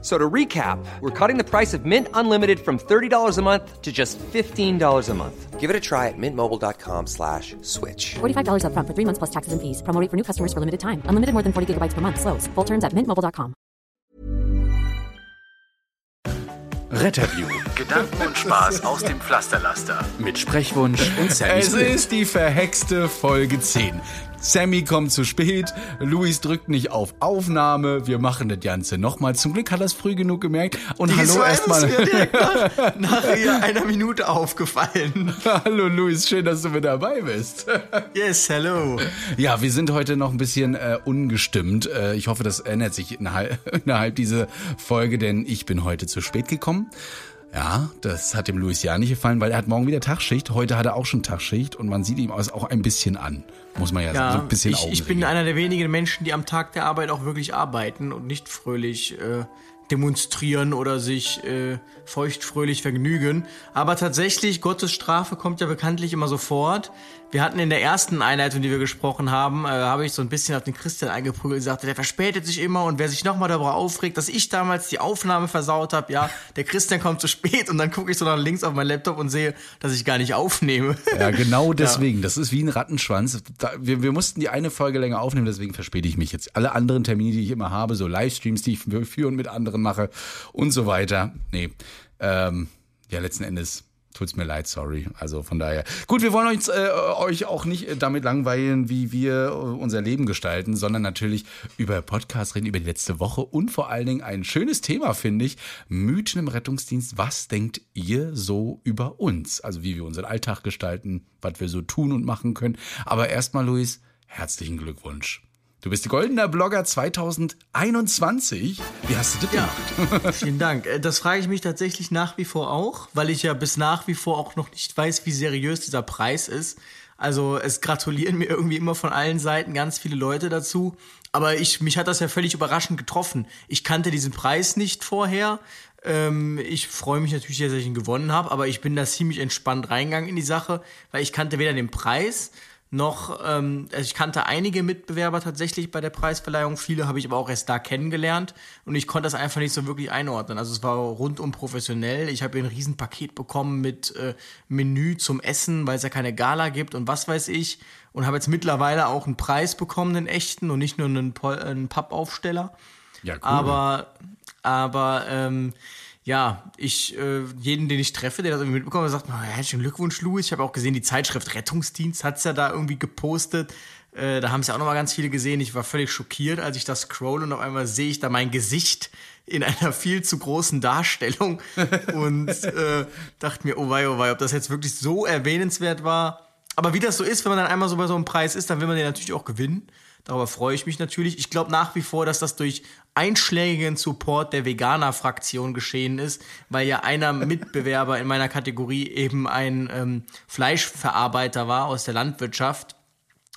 So to recap, we're cutting the price of Mint Unlimited from $30 a month to just $15 a month. Give it a try at mintmobile.com slash switch. $45 upfront for three months plus taxes and fees. Promo rate for new customers for limited time. Unlimited more than 40 gigabytes per month. Slows. Full terms at mintmobile.com. Retterview. Gedanken und Spaß aus dem Pflasterlaster. Mit Sprechwunsch und Sammy Es ist die verhexte Folge 10. Sammy kommt zu spät, Luis drückt nicht auf Aufnahme, wir machen das Ganze nochmal. Zum Glück hat er es früh genug gemerkt. Und hallo Diesmal ist erstmal. mir direkt nach, nach einer Minute aufgefallen. hallo Luis, schön, dass du mit dabei bist. Yes, hello. Ja, wir sind heute noch ein bisschen äh, ungestimmt. Äh, ich hoffe, das ändert sich innerhalb, innerhalb dieser Folge, denn ich bin heute zu spät gekommen. Ja, das hat dem Luis ja nicht gefallen, weil er hat morgen wieder Tagschicht. Heute hat er auch schon Tagschicht und man sieht ihm aus auch ein bisschen an. Muss man ja, sagen. So ein bisschen ich, ich bin einer der wenigen Menschen, die am Tag der Arbeit auch wirklich arbeiten und nicht fröhlich äh, demonstrieren oder sich äh, feuchtfröhlich vergnügen. Aber tatsächlich, Gottes Strafe kommt ja bekanntlich immer sofort. Wir hatten in der ersten Einleitung, die wir gesprochen haben, äh, habe ich so ein bisschen auf den Christian eingeprügelt und sagte, der verspätet sich immer und wer sich nochmal darüber aufregt, dass ich damals die Aufnahme versaut habe, ja, der Christian kommt zu spät und dann gucke ich so nach links auf meinen Laptop und sehe, dass ich gar nicht aufnehme. Ja, genau deswegen. Das ist wie ein Rattenschwanz. Da, wir, wir mussten die eine Folge länger aufnehmen, deswegen verspäte ich mich jetzt. Alle anderen Termine, die ich immer habe, so Livestreams, die ich für, für und mit anderen mache und so weiter. Nee, ähm, ja, letzten Endes tut's mir leid, sorry. Also von daher. Gut, wir wollen euch, äh, euch auch nicht äh, damit langweilen, wie wir äh, unser Leben gestalten, sondern natürlich über Podcast reden, über die letzte Woche und vor allen Dingen ein schönes Thema, finde ich. Mythen im Rettungsdienst. Was denkt ihr so über uns? Also wie wir unseren Alltag gestalten, was wir so tun und machen können. Aber erstmal, Luis, herzlichen Glückwunsch. Du bist goldener Blogger 2021. Wie hast du das Ja. gemacht? Vielen Dank. Äh, Das frage ich mich tatsächlich nach wie vor auch, weil ich ja bis nach wie vor auch noch nicht weiß, wie seriös dieser Preis ist. Also es gratulieren mir irgendwie immer von allen Seiten ganz viele Leute dazu. Aber ich, mich hat das ja völlig überraschend getroffen. Ich kannte diesen Preis nicht vorher. Ähm, ich freue mich natürlich, dass ich ihn gewonnen habe, aber ich bin da ziemlich entspannt reingegangen in die Sache, weil ich kannte weder den Preis noch, ähm, also ich kannte einige Mitbewerber tatsächlich bei der Preisverleihung, viele habe ich aber auch erst da kennengelernt und ich konnte das einfach nicht so wirklich einordnen. Also es war rundum professionell. Ich habe ein Riesenpaket bekommen mit äh, Menü zum Essen, weil es ja keine Gala gibt und was weiß ich und habe jetzt mittlerweile auch einen Preis bekommen, einen echten und nicht nur einen, Pol- einen Pappaufsteller. Ja, cool. Aber, aber ähm, ja, ich, äh, jeden, den ich treffe, der das irgendwie mitbekommt, sagt, oh, herzlichen Glückwunsch, Louis. Ich habe auch gesehen, die Zeitschrift Rettungsdienst hat's ja da irgendwie gepostet. Äh, da haben es ja auch nochmal ganz viele gesehen. Ich war völlig schockiert, als ich das scroll und auf einmal sehe ich da mein Gesicht in einer viel zu großen Darstellung und äh, dachte mir, oh wei, oh wei, ob das jetzt wirklich so erwähnenswert war. Aber wie das so ist, wenn man dann einmal so bei so einem Preis ist, dann will man den natürlich auch gewinnen. Darüber freue ich mich natürlich. Ich glaube nach wie vor, dass das durch einschlägigen Support der Veganer-Fraktion geschehen ist, weil ja einer Mitbewerber in meiner Kategorie eben ein ähm, Fleischverarbeiter war aus der Landwirtschaft,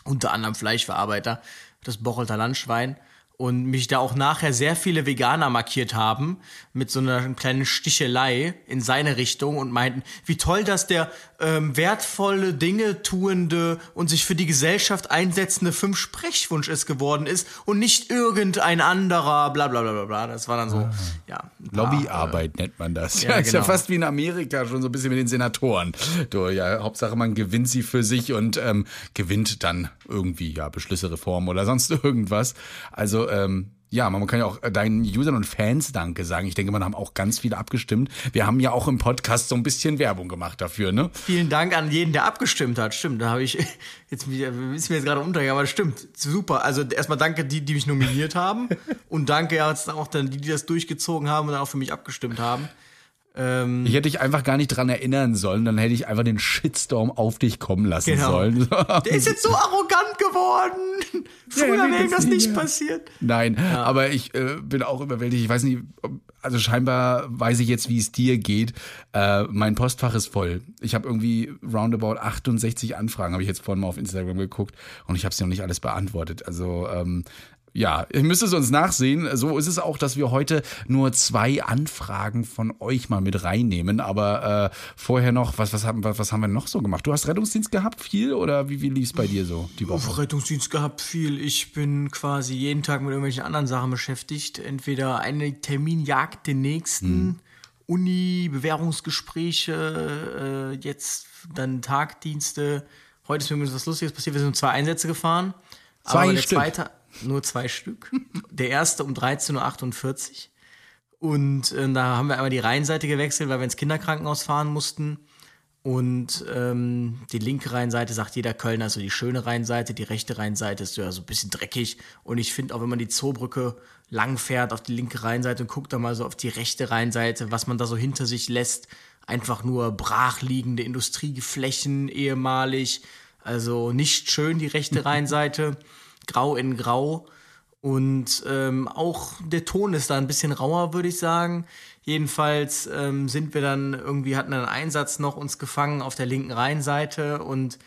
unter anderem Fleischverarbeiter, das Bocholter Landschwein. Und mich da auch nachher sehr viele Veganer markiert haben mit so einer kleinen Stichelei in seine Richtung und meinten, wie toll, dass der ähm, wertvolle Dinge tuende und sich für die Gesellschaft einsetzende fünf Sprechwunsch es geworden ist und nicht irgendein anderer, bla bla bla bla bla. Das war dann so, ja. ein paar, Lobbyarbeit nennt man das. ja, Ja, ist ja genau. fast wie in Amerika schon so ein bisschen mit den Senatoren. Du, ja, Hauptsache man gewinnt sie für sich und ähm, gewinnt dann irgendwie ja Beschlüsse, Reformen oder sonst irgendwas. Also ähm, ja, man kann ja auch deinen Usern und Fans Danke sagen. Ich denke, man haben auch ganz viele abgestimmt. Wir haben ja auch im Podcast so ein bisschen Werbung gemacht dafür, ne? Vielen Dank an jeden, der abgestimmt hat. Stimmt, da habe ich jetzt ist mir jetzt gerade untergegangen, aber das stimmt. Super. Also erstmal danke die, die mich nominiert haben und danke jetzt auch dann die, die das durchgezogen haben und dann auch für mich abgestimmt haben. Ähm, Ich hätte dich einfach gar nicht dran erinnern sollen, dann hätte ich einfach den Shitstorm auf dich kommen lassen Genau. sollen. der ist jetzt so arrogant geworden. Früher Ja, wäre ihm das nicht ja. passiert. Nein, aber ich äh, bin auch überwältigt. Ich weiß nicht, also scheinbar weiß ich jetzt, wie es dir geht. Äh, mein Postfach ist voll. Ich habe irgendwie roundabout 68 Anfragen, habe ich jetzt vorhin mal auf Instagram geguckt und ich habe sie noch nicht alles beantwortet. Also ähm, Ja, ihr müsst es uns nachsehen. So ist es auch, dass wir heute nur zwei Anfragen von euch mal mit reinnehmen. Aber äh, vorher noch, was, was, haben, was, was haben wir noch so gemacht? Du hast Rettungsdienst gehabt, viel? Oder wie, wie lief es bei dir so die Woche? Auf Rettungsdienst gehabt viel. Ich bin quasi jeden Tag mit irgendwelchen anderen Sachen beschäftigt. Entweder eine Terminjagd den nächsten, Uni, Bewährungsgespräche, äh, jetzt dann Tagdienste. Heute ist mir übrigens was Lustiges passiert. Wir sind zwei Einsätze gefahren. Zwei aber der Stück? zweite, nur zwei Stück. Der erste um 13.48 Uhr. Und äh, da haben wir einmal die Rheinseite gewechselt, weil wir ins Kinderkrankenhaus fahren mussten. Und ähm, die linke Rheinseite sagt jeder Kölner, so die schöne Rheinseite, die rechte Rheinseite ist ja so ein bisschen dreckig. Und ich finde auch, wenn man die Zoobrücke lang fährt auf die linke Rheinseite und guckt dann mal so auf die rechte Rheinseite, was man da so hinter sich lässt, einfach nur brachliegende Industrieflächen ehemalig. Also nicht schön die rechte Rheinseite, grau in grau. Und ähm, auch der Ton ist da ein bisschen rauer, würde ich sagen. Jedenfalls ähm, sind wir dann irgendwie, hatten einen Einsatz noch uns gefangen auf der linken Rheinseite und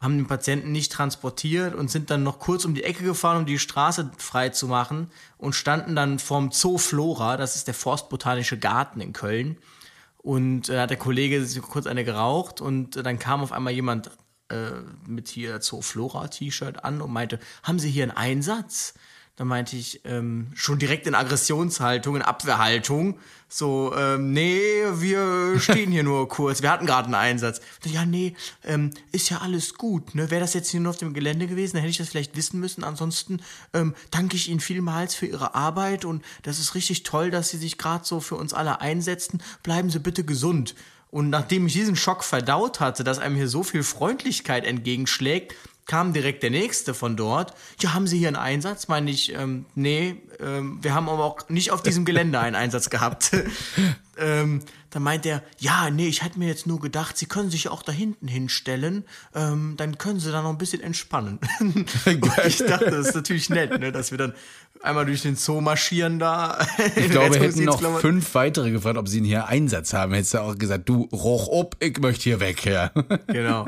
haben den Patienten nicht transportiert und sind dann noch kurz um die Ecke gefahren, um die Straße frei zu machen und standen dann vorm Zoo Flora, das ist der Forstbotanische Garten in Köln. Und äh, hat der Kollege kurz eine geraucht und äh, dann kam auf einmal jemand äh, mit hier Zoo Flora T-Shirt an und meinte, haben Sie hier einen Einsatz? Da meinte ich ähm, schon direkt in Aggressionshaltung, in Abwehrhaltung. So, ähm, nee, wir stehen hier nur kurz. Wir hatten gerade einen Einsatz. Ja, nee, ähm, ist ja alles gut. Ne? Wäre das jetzt hier nur auf dem Gelände gewesen, dann hätte ich das vielleicht wissen müssen. Ansonsten ähm, danke ich Ihnen vielmals für Ihre Arbeit und das ist richtig toll, dass Sie sich gerade so für uns alle einsetzen. Bleiben Sie bitte gesund. Und nachdem ich diesen Schock verdaut hatte, dass einem hier so viel Freundlichkeit entgegenschlägt, kam direkt der nächste von dort. Ja, haben Sie hier einen Einsatz? Meine ich, ähm, nee, ähm, wir haben aber auch nicht auf diesem Gelände einen Einsatz gehabt. ähm, dann meint er, ja, nee, ich hatte mir jetzt nur gedacht, Sie können sich auch da hinten hinstellen, ähm, dann können Sie da noch ein bisschen entspannen. Ich dachte, das ist natürlich nett, ne, dass wir dann einmal durch den Zoo marschieren da. Ich glaube, wir hätten noch fünf weitere gefragt, ob sie hier Einsatz haben. Hättest du auch gesagt, du, roch ob, ich möchte hier weg. Ja. Genau.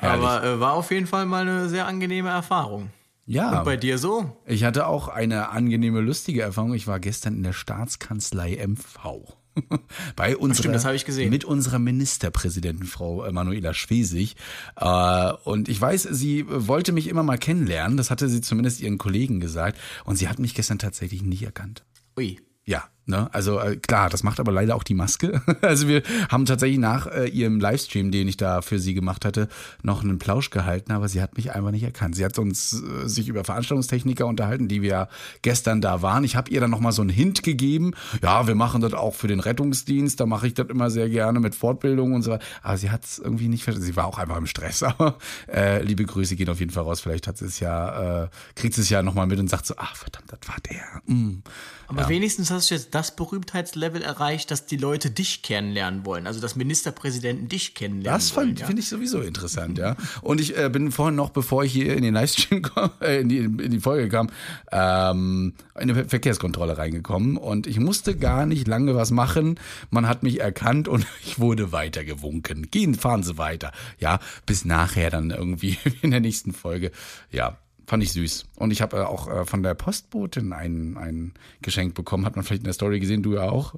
Aber äh, war auf jeden Fall mal eine sehr angenehme Erfahrung. Ja. Und bei dir so? Ich hatte auch eine angenehme, lustige Erfahrung. Ich war gestern in der Staatskanzlei MV. Bei unserer, stimmt, das habe ich gesehen. Mit unserer Ministerpräsidentin, Frau äh, Manuela Schwesig. Äh, und ich weiß, sie wollte mich immer mal kennenlernen. Das hatte sie zumindest ihren Kollegen gesagt. Und sie hat mich gestern tatsächlich nicht erkannt. Ui. Ja, ne? Also äh, klar, das macht aber leider auch die Maske. Also wir haben tatsächlich nach äh, ihrem Livestream, den ich da für sie gemacht hatte, noch einen Plausch gehalten, aber sie hat mich einfach nicht erkannt. Sie hat uns äh, sich über Veranstaltungstechniker unterhalten, die wir gestern da waren. Ich habe ihr dann noch mal so einen Hint gegeben. Ja, wir machen das auch für den Rettungsdienst. Da mache ich das immer sehr gerne mit Fortbildung und so weiter. Aber sie hat es irgendwie nicht verstanden. Sie war auch einfach im Stress. Aber äh, liebe Grüße gehen auf jeden Fall raus. Vielleicht hat sie es ja, äh, kriegt sie es ja noch mal mit und sagt so, ach verdammt, das war der. Mm. Aber wenigstens hast du jetzt das Berühmtheitslevel erreicht, dass die Leute dich kennenlernen wollen. Also dass Ministerpräsidenten dich kennenlernen Das wollen. fand- ja? finde ich sowieso interessant, ja. Und ich äh, bin vorhin noch, bevor ich hier in den Livestream kam, äh, in, die, in die Folge kam, ähm, in eine Verkehrskontrolle reingekommen und ich musste gar nicht lange was machen. Man hat mich erkannt und ich wurde weitergewunken. Gehen, fahren Sie weiter. Ja, bis nachher dann irgendwie in der nächsten Folge. Ja. Fand ich süß. Und ich habe äh, auch äh, von der Postbotin ein, ein Geschenk bekommen. Hat man vielleicht in der Story gesehen, du ja auch.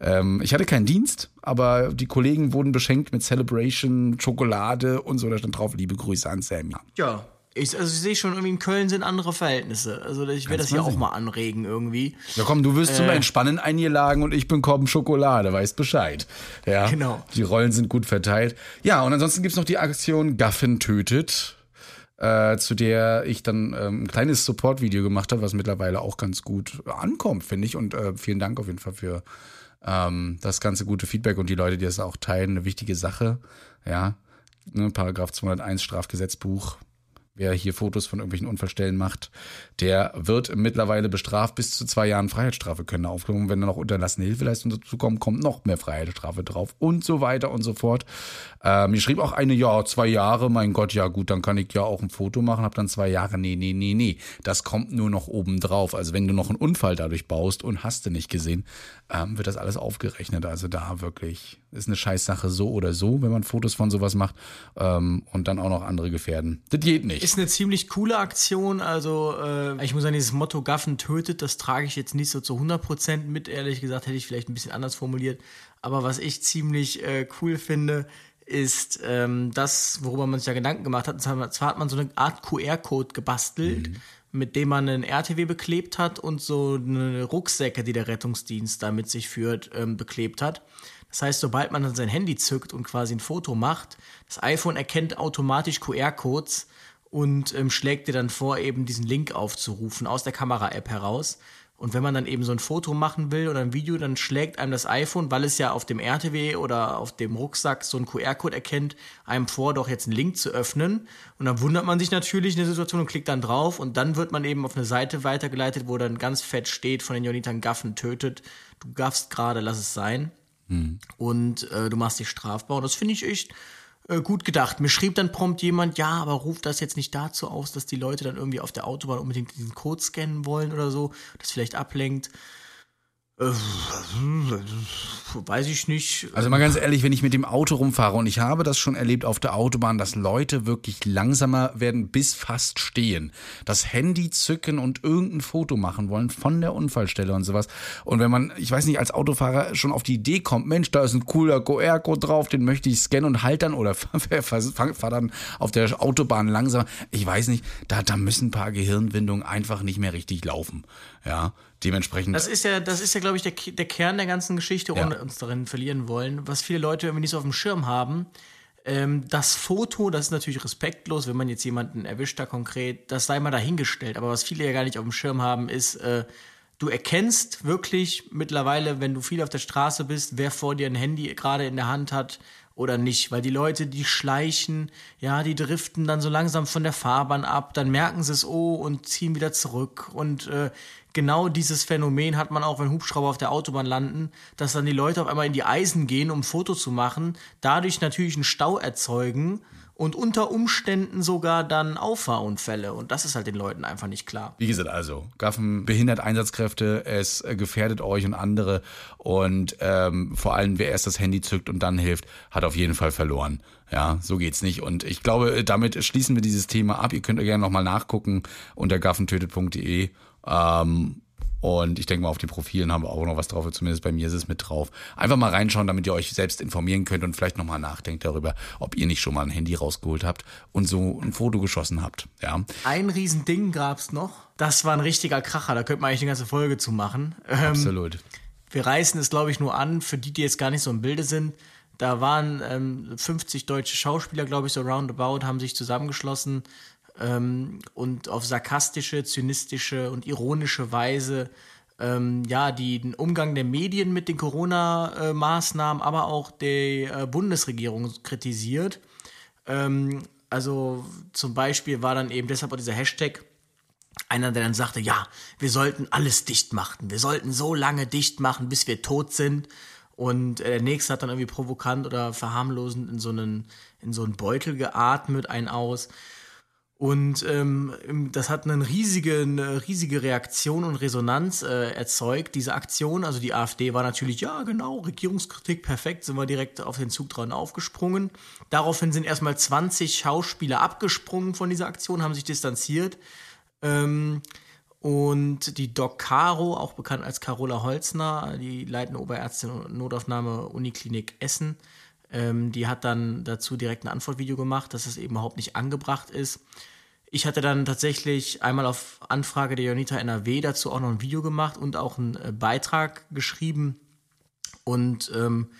Ähm, ich hatte keinen Dienst, aber die Kollegen wurden beschenkt mit Celebration, Schokolade und so. Da stand drauf, liebe Grüße an Sammy. Ja. Ich, also ich sehe schon, irgendwie in Köln sind andere Verhältnisse. Also ich werde das hier mal auch sehen. mal anregen irgendwie. Ja komm, du wirst zum Entspannen eingeladen und ich bekomme Schokolade, weißt Bescheid. Ja, Genau. Die Rollen sind gut verteilt. Ja, und ansonsten gibt's noch die Aktion Gaffen tötet. Äh, zu der ich dann ähm, ein kleines Support-Video gemacht habe, was mittlerweile auch ganz gut ankommt, finde ich. Und äh, vielen Dank auf jeden Fall für ähm, das ganze gute Feedback und die Leute, die das auch teilen. Eine wichtige Sache. Ja, ne, Paragraph 201 Strafgesetzbuch. Wer hier Fotos von irgendwelchen Unfallstellen macht, der wird mittlerweile bestraft. Bis zu zwei Jahren Freiheitsstrafe können aufgenommen. Wenn dann noch unterlassene Hilfeleistung dazu kommt noch mehr Freiheitsstrafe drauf und so weiter und so fort. Ähm, mir schrieb auch eine, ja, zwei Jahre, mein Gott, ja gut, dann kann ich ja auch ein Foto machen, hab dann zwei Jahre. Nee, nee, nee, nee. Das kommt nur noch oben drauf. Also wenn du noch einen Unfall dadurch baust und hast du nicht gesehen, ähm, wird das alles aufgerechnet. Also da wirklich ist eine Scheißsache so oder so, wenn man Fotos von sowas macht ähm, und dann auch noch andere gefährden. Das geht nicht. Ist eine ziemlich coole Aktion. Also, äh, ich muss sagen, dieses Motto Gaffen tötet, das trage ich jetzt nicht so zu 100% mit. Ehrlich gesagt, hätte ich vielleicht ein bisschen anders formuliert. Aber was ich ziemlich äh, cool finde, ist ähm, das, worüber man sich ja Gedanken gemacht hat. Und zwar hat man so eine Art QR-Code gebastelt, mit dem man einen RTW beklebt hat und so eine Rucksäcke, die der Rettungsdienst da mit sich führt, ähm, beklebt hat. Das heißt, sobald man dann sein Handy zückt und quasi ein Foto macht, das iPhone erkennt automatisch QR-Codes und ähm, schlägt dir dann vor, eben diesen Link aufzurufen aus der Kamera-App heraus. Und wenn man dann eben so ein Foto machen will oder ein Video, dann schlägt einem das iPhone, weil es ja auf dem RTW oder auf dem Rucksack so einen QR-Code erkennt, einem vor, doch jetzt einen Link zu öffnen. Und dann wundert man sich natürlich in der Situation und klickt dann drauf und dann wird man eben auf eine Seite weitergeleitet, wo dann ganz fett steht von den Jonitern Gaffen tötet. Du gaffst gerade, lass es sein. Und äh, du machst dich strafbar. Und das finde ich echt äh, gut gedacht. Mir schrieb dann prompt jemand, ja, aber ruft das jetzt nicht dazu aus, dass die Leute dann irgendwie auf der Autobahn unbedingt diesen Code scannen wollen oder so, das vielleicht ablenkt. Äh, weiß ich nicht. Also mal ganz ehrlich, wenn ich mit dem Auto rumfahre und ich habe das schon erlebt auf der Autobahn, dass Leute wirklich langsamer werden bis fast stehen, das Handy zücken und irgendein Foto machen wollen von der Unfallstelle und sowas. Und wenn man, ich weiß nicht, als Autofahrer schon auf die Idee kommt, Mensch, da ist ein cooler QR-Code drauf, den möchte ich scannen und halt dann oder fahr, dann auf der Autobahn langsam. Ich weiß nicht, da, da müssen ein paar Gehirnwindungen einfach nicht mehr richtig laufen. Ja, dementsprechend. Das ist ja, das ist ja, glaube ich, der, der Kern der ganzen Geschichte, Ja. ohne uns darin verlieren wollen. Was viele Leute irgendwie nicht so auf dem Schirm haben. Ähm, das Foto, das ist natürlich respektlos, wenn man jetzt jemanden erwischt da konkret, das sei mal dahingestellt. Aber was viele ja gar nicht auf dem Schirm haben, ist, äh, du erkennst wirklich mittlerweile, wenn du viel auf der Straße bist, wer vor dir ein Handy gerade in der Hand hat oder nicht, weil die Leute, die schleichen, ja, die driften dann so langsam von der Fahrbahn ab, dann merken sie es oh und ziehen wieder zurück. Und äh, genau dieses Phänomen hat man auch, wenn Hubschrauber auf der Autobahn landen, dass dann die Leute auf einmal in die Eisen gehen, um ein Foto zu machen, dadurch natürlich einen Stau erzeugen und unter Umständen sogar dann Auffahrunfälle und das ist halt den Leuten einfach nicht klar. Wie gesagt, also, Gaffen behindert Einsatzkräfte, es äh, gefährdet euch und andere und ähm, vor allem, wer erst das Handy zückt und dann hilft, hat auf jeden Fall verloren. Ja, so geht's nicht. Und ich glaube, damit schließen wir dieses Thema ab. Ihr könnt gerne nochmal nachgucken unter gaffentötet.de. Ähm, und ich denke mal, auf den Profilen haben wir auch noch was drauf, zumindest bei mir ist es mit drauf. Einfach mal reinschauen, damit ihr euch selbst informieren könnt und vielleicht nochmal nachdenkt darüber, ob ihr nicht schon mal ein Handy rausgeholt habt und so ein Foto geschossen habt. Ja. Ein Riesending gab's noch. Das war ein richtiger Kracher, da könnte man eigentlich eine ganze Folge zu machen. Ähm, Absolut. Wir reißen es, glaube ich, nur an, für die, die jetzt gar nicht so im Bilde sind. Da waren ähm, 50 deutsche Schauspieler, glaube ich, so roundabout, haben sich zusammengeschlossen ähm, und auf sarkastische, zynistische und ironische Weise ähm, ja, die, den Umgang der Medien mit den Corona-Maßnahmen, aber auch der äh, Bundesregierung kritisiert. Ähm, also zum Beispiel war dann eben deshalb auch dieser Hashtag einer, der dann sagte, ja, wir sollten alles dicht machen. Wir sollten so lange dicht machen, bis wir tot sind. Und äh, der nächste hat dann irgendwie provokant oder verharmlosend in so einen, in so einen Beutel geatmet, ein aus. Und ähm, das hat eine riesige, eine riesige Reaktion und Resonanz äh, erzeugt, diese Aktion. Also die AfD war natürlich, ja genau, Regierungskritik, perfekt, sind wir direkt auf den Zug dran aufgesprungen. Daraufhin sind erstmal 20 Schauspieler abgesprungen von dieser Aktion, haben sich distanziert. Ähm, und die Doc Caro, auch bekannt als Carola Holzner, die leitende Oberärztin Notaufnahme Uniklinik Essen, ähm, die hat dann dazu direkt ein Antwortvideo gemacht, dass es eben überhaupt nicht angebracht ist. Ich hatte dann tatsächlich einmal auf Anfrage der Jonita NRW dazu auch noch ein Video gemacht und auch einen äh, Beitrag geschrieben. Und ähm,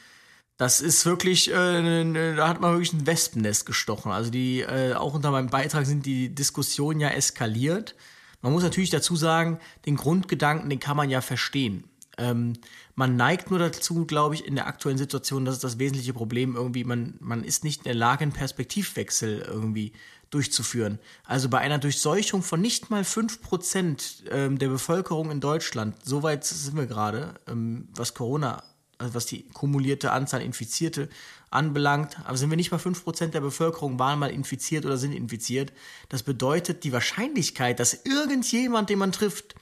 das ist wirklich, äh, ne, da hat man wirklich ein Wespennest gestochen. Also die, äh, auch unter meinem Beitrag sind die Diskussionen ja eskaliert. Man muss natürlich dazu sagen, den Grundgedanken, den kann man ja verstehen. Ähm, man neigt nur dazu, glaube ich, in der aktuellen Situation, das ist das wesentliche Problem irgendwie, man, man ist nicht in der Lage, einen Perspektivwechsel irgendwie durchzuführen. Also bei einer Durchseuchung von nicht mal 5% ähm, der Bevölkerung in Deutschland, so weit sind wir gerade, ähm, was Corona, also was die kumulierte Anzahl Infizierte anbelangt, aber sind wir nicht mal 5% der Bevölkerung waren mal infiziert oder sind infiziert. Das bedeutet, die Wahrscheinlichkeit, dass irgendjemand, den man trifft,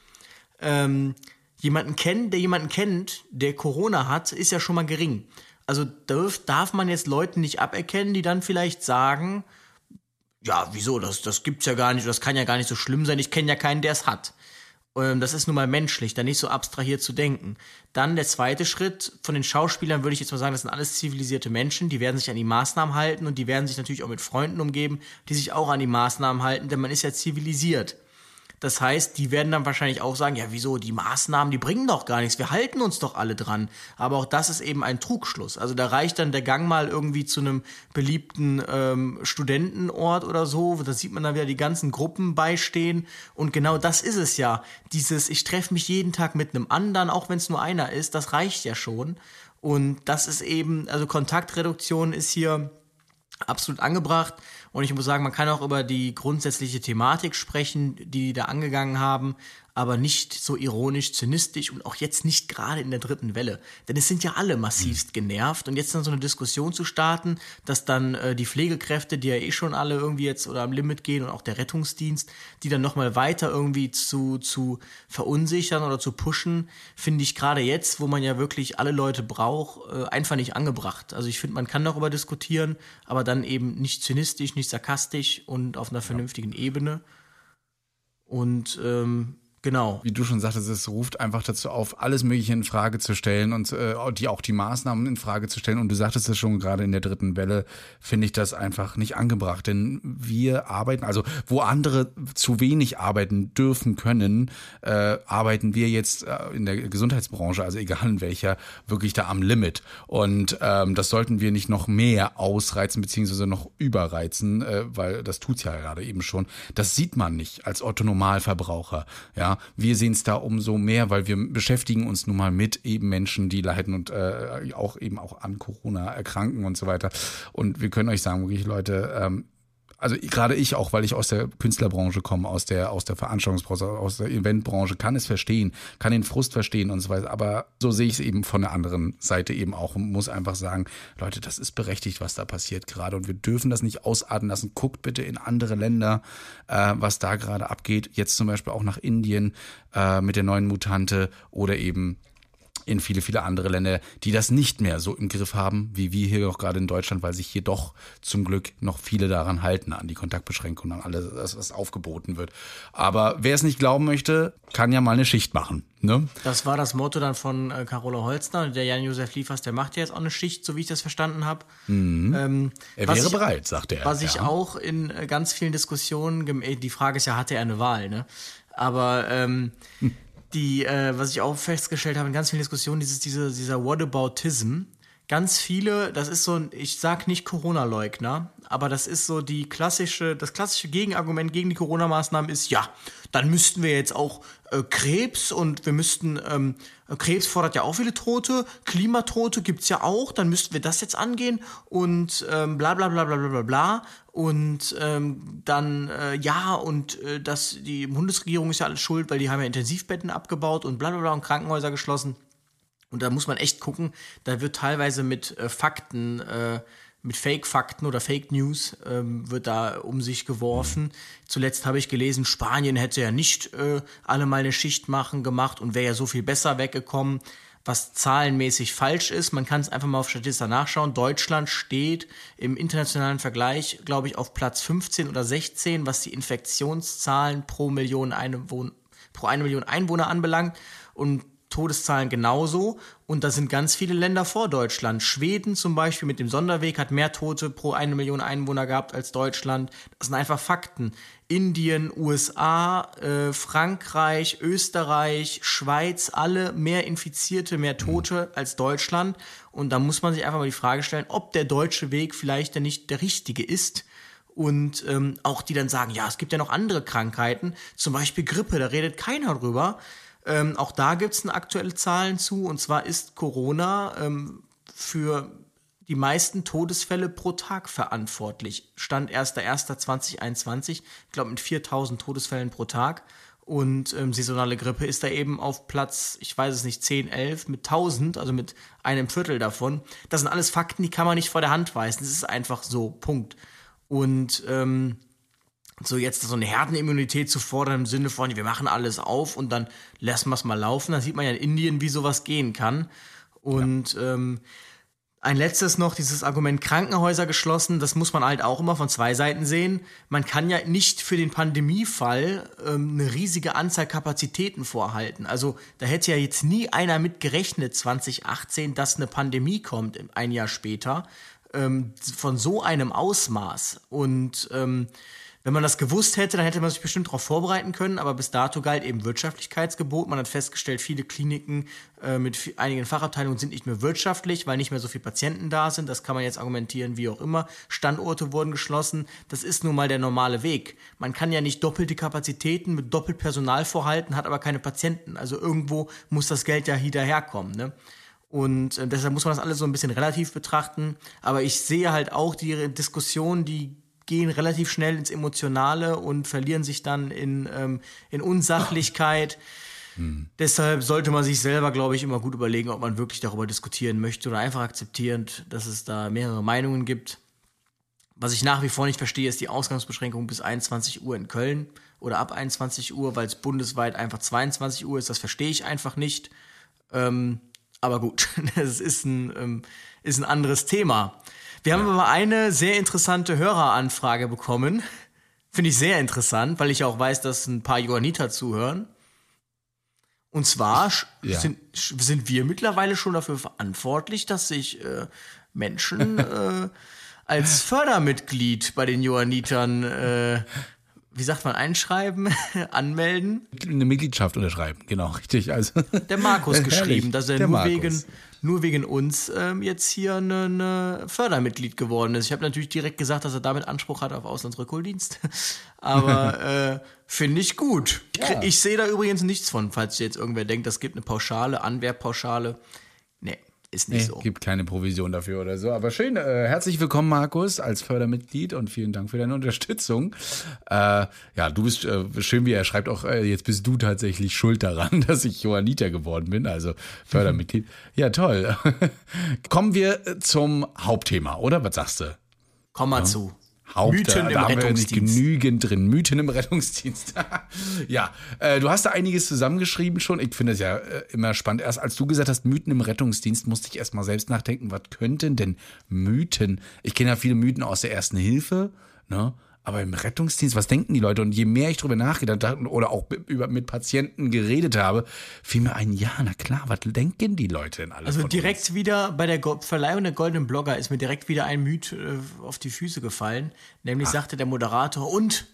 ähm, jemanden kennt, der jemanden kennt, der Corona hat, ist ja schon mal gering. Also darf, darf man jetzt Leuten nicht aberkennen, die dann vielleicht sagen, ja, wieso, das, das gibt's ja gar nicht, das kann ja gar nicht so schlimm sein, ich kenne ja keinen, der es hat. Ähm, das ist nun mal menschlich, da nicht so abstrahiert zu denken. Dann der zweite Schritt von den Schauspielern würde ich jetzt mal sagen, das sind alles zivilisierte Menschen, die werden sich an die Maßnahmen halten und die werden sich natürlich auch mit Freunden umgeben, die sich auch an die Maßnahmen halten, denn man ist ja zivilisiert. Das heißt, die werden dann wahrscheinlich auch sagen, ja, wieso, die Maßnahmen, die bringen doch gar nichts, wir halten uns doch alle dran. Aber auch das ist eben ein Trugschluss. Also da reicht dann der Gang mal irgendwie zu einem beliebten ähm, Studentenort oder so, da sieht man dann wieder die ganzen Gruppen beistehen. Und genau das ist es ja. Dieses, ich treffe mich jeden Tag mit einem anderen, auch wenn es nur einer ist, das reicht ja schon. Und das ist eben, also Kontaktreduktion ist hier absolut angebracht. Und ich muss sagen, man kann auch über die grundsätzliche Thematik sprechen, die die da angegangen haben aber nicht so ironisch, zynistisch und auch jetzt nicht gerade in der dritten Welle. Denn es sind ja alle massivst genervt und jetzt dann so eine Diskussion zu starten, dass dann äh, die Pflegekräfte, die ja eh schon alle irgendwie jetzt oder am Limit gehen und auch der Rettungsdienst, die dann nochmal weiter irgendwie zu, zu verunsichern oder zu pushen, finde ich gerade jetzt, wo man ja wirklich alle Leute braucht, äh, einfach nicht angebracht. Also ich finde, man kann darüber diskutieren, aber dann eben nicht zynistisch, nicht sarkastisch und auf einer vernünftigen Ebene. Und ähm, Genau. Wie du schon sagtest, es ruft einfach dazu auf, alles Mögliche in Frage zu stellen und äh, die auch die Maßnahmen in Frage zu stellen. Und du sagtest es schon gerade in der dritten Welle, finde ich das einfach nicht angebracht. Denn wir arbeiten, also wo andere zu wenig arbeiten dürfen können, äh, arbeiten wir jetzt äh, in der Gesundheitsbranche, also egal in welcher, wirklich da am Limit. Und ähm, das sollten wir nicht noch mehr ausreizen beziehungsweise noch überreizen, äh, weil das tut's ja gerade eben schon. Das sieht man nicht als Otto Normalverbraucher. Ja, wir sehen es da umso mehr, weil wir beschäftigen uns nun mal mit eben Menschen, die leiden und äh, auch eben auch an Corona erkranken und so weiter. Und wir können euch sagen, wirklich Leute, ähm, also gerade ich auch, weil ich aus der Künstlerbranche komme, aus der aus der Veranstaltungsbranche, aus der Eventbranche, kann es verstehen, kann den Frust verstehen und so weiter. Aber so sehe ich es eben von der anderen Seite eben auch und muss einfach sagen, Leute, das ist berechtigt, was da passiert gerade und wir dürfen das nicht ausarten lassen. Guckt bitte in andere Länder, äh, was da gerade abgeht. Jetzt zum Beispiel auch nach Indien äh, mit der neuen Mutante oder eben in viele, viele andere Länder, die das nicht mehr so im Griff haben, wie wir hier auch gerade in Deutschland, weil sich hier doch zum Glück noch viele daran halten, an die Kontaktbeschränkungen, an alles, was aufgeboten wird. Aber wer es nicht glauben möchte, kann ja mal eine Schicht machen. Ne? Das war das Motto dann von äh, Carola Holzner. Der Jan-Josef Liefers, der macht ja jetzt auch eine Schicht, so wie ich das verstanden habe. Mhm. Ähm, er wäre ich, bereit, sagt er. Was ja. ich auch in äh, ganz vielen Diskussionen, äh, die Frage ist ja, hatte er eine Wahl, ne? Aber ähm, hm die, äh, was ich auch festgestellt habe in ganz vielen Diskussionen, dieses, diese, dieser Whataboutism. Ganz viele, das ist so ich sag nicht Corona-Leugner, aber das ist so die klassische, das klassische Gegenargument gegen die Corona-Maßnahmen ist, ja, dann müssten wir jetzt auch äh, Krebs und wir müssten, ähm, Krebs fordert ja auch viele Tote, Klimatote gibt's ja auch, dann müssten wir das jetzt angehen und ähm, bla bla bla bla bla bla bla. Und ähm, dann, äh, ja, und äh, das, die Bundesregierung ist ja alles schuld, weil die haben ja Intensivbetten abgebaut und bla bla bla und Krankenhäuser geschlossen. Und da muss man echt gucken, da wird teilweise mit äh, Fakten äh, mit Fake-Fakten oder Fake News ähm, wird da um sich geworfen. Zuletzt habe ich gelesen, Spanien hätte ja nicht äh, alle mal eine Schicht machen gemacht und wäre ja so viel besser weggekommen, was zahlenmäßig falsch ist. Man kann es einfach mal auf Statista nachschauen. Deutschland steht im internationalen Vergleich, glaube ich, auf Platz 15 oder 16, was die Infektionszahlen pro Million Einwohner, pro eine Million Einwohner anbelangt. Und Todeszahlen genauso. Und da sind ganz viele Länder vor Deutschland. Schweden zum Beispiel mit dem Sonderweg hat mehr Tote pro eine Million Einwohner gehabt als Deutschland. Das sind einfach Fakten. Indien, USA, äh, Frankreich, Österreich, Schweiz, alle mehr Infizierte, mehr Tote als Deutschland. Und da muss man sich einfach mal die Frage stellen, ob der deutsche Weg vielleicht denn nicht der richtige ist und ähm, auch die dann sagen, ja, es gibt ja noch andere Krankheiten, zum Beispiel Grippe, da redet keiner drüber. Ähm, auch da gibt es aktuelle Zahlen zu. Und zwar ist Corona ähm, für die meisten Todesfälle pro Tag verantwortlich. Stand 1.1.2021, ich glaube mit 4000 Todesfällen pro Tag. Und ähm, saisonale Grippe ist da eben auf Platz, ich weiß es nicht, 10, 11 mit 1000, also mit einem Viertel davon. Das sind alles Fakten, die kann man nicht vor der Hand weisen. Das ist einfach so, Punkt. Und ähm, so jetzt so eine Herdenimmunität zu fordern im Sinne von, wir machen alles auf und dann lassen wir es mal laufen. Da sieht man ja in Indien, wie sowas gehen kann. Und ja. ähm, Ein letztes noch, dieses Argument Krankenhäuser geschlossen, das muss man halt auch immer von zwei Seiten sehen. Man kann ja nicht für den Pandemiefall ähm, eine riesige Anzahl Kapazitäten vorhalten. Also da hätte ja jetzt nie einer mit gerechnet 2018, dass eine Pandemie kommt ein Jahr später ähm, von so einem Ausmaß. Und ähm, wenn man das gewusst hätte, dann hätte man sich bestimmt darauf vorbereiten können, aber bis dato galt eben Wirtschaftlichkeitsgebot. Man hat festgestellt, viele Kliniken äh, mit einigen Fachabteilungen sind nicht mehr wirtschaftlich, weil nicht mehr so viele Patienten da sind. Das kann man jetzt argumentieren, wie auch immer. Standorte wurden geschlossen. Das ist nun mal der normale Weg. Man kann ja nicht doppelte Kapazitäten mit doppelt Personal vorhalten, hat aber keine Patienten. Also irgendwo muss das Geld ja hinterherkommen. Ne? Und äh, deshalb muss man das alles so ein bisschen relativ betrachten. Aber ich sehe halt auch die Diskussion, die gehen relativ schnell ins Emotionale und verlieren sich dann in, ähm, in Unsachlichkeit. Hm. Deshalb sollte man sich selber, glaube ich, immer gut überlegen, ob man wirklich darüber diskutieren möchte oder einfach akzeptieren, dass es da mehrere Meinungen gibt. Was ich nach wie vor nicht verstehe, ist die Ausgangsbeschränkung bis 21 Uhr in Köln oder ab 21 Uhr, weil es bundesweit einfach 22 Uhr ist. Das verstehe ich einfach nicht. Ähm, aber gut, das ist ein, ähm, ist ein anderes Thema. Wir haben aber eine sehr interessante Höreranfrage bekommen. Finde ich sehr interessant, weil ich auch weiß, dass ein paar Johanniter zuhören. Und zwar ja. sind, sind wir mittlerweile schon dafür verantwortlich, dass sich äh, Menschen äh, als Fördermitglied bei den Johannitern, äh, wie sagt man, einschreiben, anmelden. Eine Mitgliedschaft unterschreiben, genau, richtig. Also der Markus geschrieben, dass er nur Markus. wegen nur wegen uns ähm, jetzt hier ein eine Fördermitglied geworden ist. Ich habe natürlich direkt gesagt, dass er damit Anspruch hat auf Auslandsrückholdienst. Aber äh, finde ich gut. Ja. Ich sehe da übrigens nichts von, falls jetzt irgendwer denkt, es gibt eine Pauschale, Anwerbpauschale. Ist nicht nee, so. Gibt keine Provision dafür oder so. Aber schön, äh, herzlich willkommen, Markus, als Fördermitglied und vielen Dank für deine Unterstützung. Äh, ja, du bist äh, schön, wie er schreibt, auch äh, jetzt bist du tatsächlich schuld daran, dass ich Johanniter geworden bin, also Fördermitglied. ja, toll. Kommen wir zum Hauptthema, oder? Was sagst du? Komm mal ja. zu. Haupt, Mythen da, da haben wir nicht genügend drin. Mythen im Rettungsdienst. ja, äh, du hast da einiges zusammengeschrieben schon. Ich finde es ja äh, immer spannend. Erst als du gesagt hast, Mythen im Rettungsdienst, musste ich erst mal selbst nachdenken, was könnten denn Mythen? Ich kenne ja viele Mythen aus der Ersten Hilfe, ne? Aber im Rettungsdienst, was denken die Leute? Und je mehr ich drüber nachgedacht habe oder auch über, mit Patienten geredet habe, fiel mir ein, ja, na klar, was denken die Leute denn alle? Also direkt uns? wieder bei der Verleihung der Goldenen Blogger ist mir direkt wieder ein Myth äh, auf die Füße gefallen. Nämlich Ach. sagte der Moderator, und?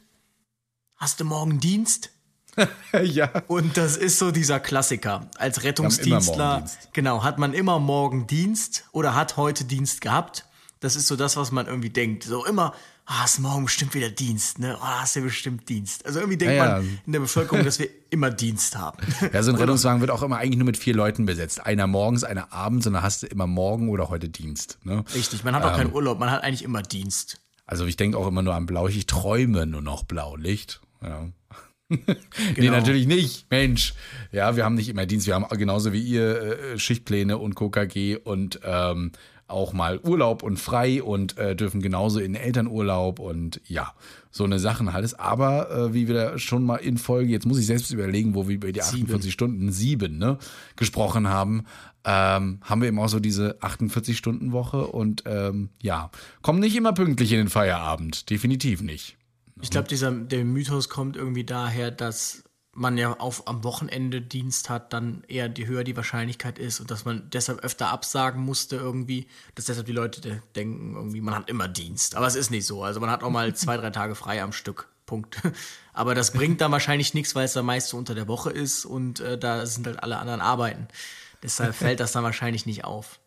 Hast du morgen Dienst? ja. Und das ist so dieser Klassiker. Als Rettungsdienstler, genau, hat man immer morgen Dienst oder hat heute Dienst gehabt. Das ist so das, was man irgendwie denkt. So immer, ah, ist morgen bestimmt wieder Dienst, ne? Oh, hast du bestimmt Dienst. Also irgendwie denkt ja, ja. man in der Bevölkerung, dass wir immer Dienst haben. Ja, so ein Rettungswagen wird auch immer eigentlich nur mit vier Leuten besetzt. Einer morgens, einer abends und dann hast du immer morgen oder heute Dienst. Ne? Richtig, man hat auch ähm, keinen Urlaub, man hat eigentlich immer Dienst. Also ich denke auch immer nur an Blaulicht. Ich träume nur noch Blaulicht. Ja. genau. Nee, natürlich nicht. Mensch. Ja, wir haben nicht immer Dienst. Wir haben genauso wie ihr äh, Schichtpläne und KKG und ähm, auch mal Urlaub und frei und äh, dürfen genauso in Elternurlaub und ja, so eine Sachen alles. Aber äh, wie wir da schon mal in Folge, jetzt muss ich selbst überlegen, wo wir über die 48 sieben. Stunden sieben ne, gesprochen haben, ähm, haben wir eben auch so diese 48-Stunden-Woche und ähm, ja, kommen nicht immer pünktlich in den Feierabend. Definitiv nicht. Ich glaube, dieser der Mythos kommt irgendwie daher, dass man ja auf, am Wochenende Dienst hat, dann eher die höher die Wahrscheinlichkeit ist und dass man deshalb öfter absagen musste irgendwie, dass deshalb die Leute denken, irgendwie, man hat immer Dienst. Aber es ist nicht so. Also man hat auch mal zwei, drei Tage frei am Stück. Punkt. Aber das bringt dann wahrscheinlich nichts, weil es dann meist so unter der Woche ist und äh, da sind halt alle anderen Arbeiten. Deshalb fällt das dann wahrscheinlich nicht auf.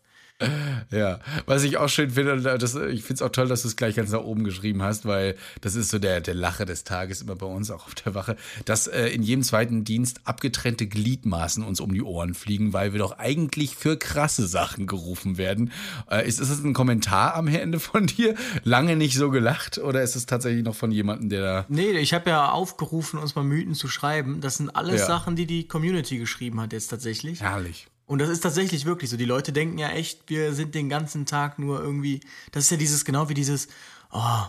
Ja, was ich auch schön finde, das, ich finde es auch toll, dass du es gleich ganz nach oben geschrieben hast, weil das ist so der, der Lache des Tages immer bei uns, auch auf der Wache, dass äh, in jedem zweiten Dienst abgetrennte Gliedmaßen uns um die Ohren fliegen, weil wir doch eigentlich für krasse Sachen gerufen werden. Äh, ist, ist das ein Kommentar am Ende von dir? Lange nicht so gelacht oder ist es tatsächlich noch von jemandem, der da. Nee, ich habe ja aufgerufen, uns mal Mythen zu schreiben. Das sind alles ja. Sachen, die die Community geschrieben hat jetzt tatsächlich. Herrlich. Und das ist tatsächlich wirklich so. Die Leute denken ja echt, wir sind den ganzen Tag nur irgendwie. Das ist ja dieses, genau wie dieses, oh,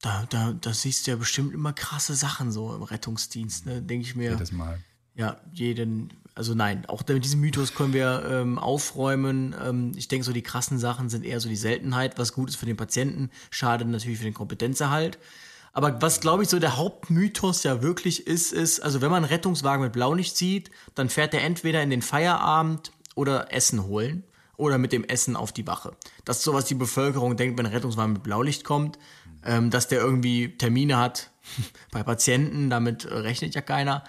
da, da, da siehst du ja bestimmt immer krasse Sachen so im Rettungsdienst, ne? Denke ich mir. Jedes Mal. ja, jeden, also nein, auch mit diesem Mythos können wir ähm, aufräumen. Ähm, ich denke, so die krassen Sachen sind eher so die Seltenheit, was gut ist für den Patienten, schade natürlich für den Kompetenzerhalt. Aber was, glaube ich, so der Hauptmythos ja wirklich ist, ist, also wenn man einen Rettungswagen mit Blaulicht sieht, dann fährt der entweder in den Feierabend oder Essen holen oder mit dem Essen auf die Wache. Das ist so, was die Bevölkerung denkt, wenn ein Rettungswagen mit Blaulicht kommt, ähm, dass der irgendwie Termine hat bei Patienten, damit rechnet ja keiner.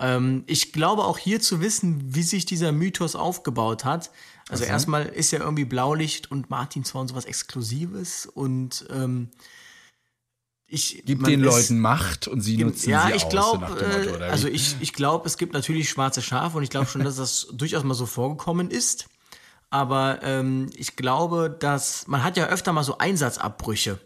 Ähm, ich glaube auch hier zu wissen, wie sich dieser Mythos aufgebaut hat. Also Okay. erstmal ist ja irgendwie Blaulicht und Martinshorn sowas Exklusives und ähm, ich Gibt den ist- Leuten Macht und sie nutzen ja, sie ich aus, glaube, so Motto, oder wie? also ich, ich glaube, es gibt natürlich schwarze Schafe und ich glaube schon, dass das durchaus mal so vorgekommen ist. Aber ähm, ich glaube, dass man hat ja öfter mal so Einsatzabbrüche.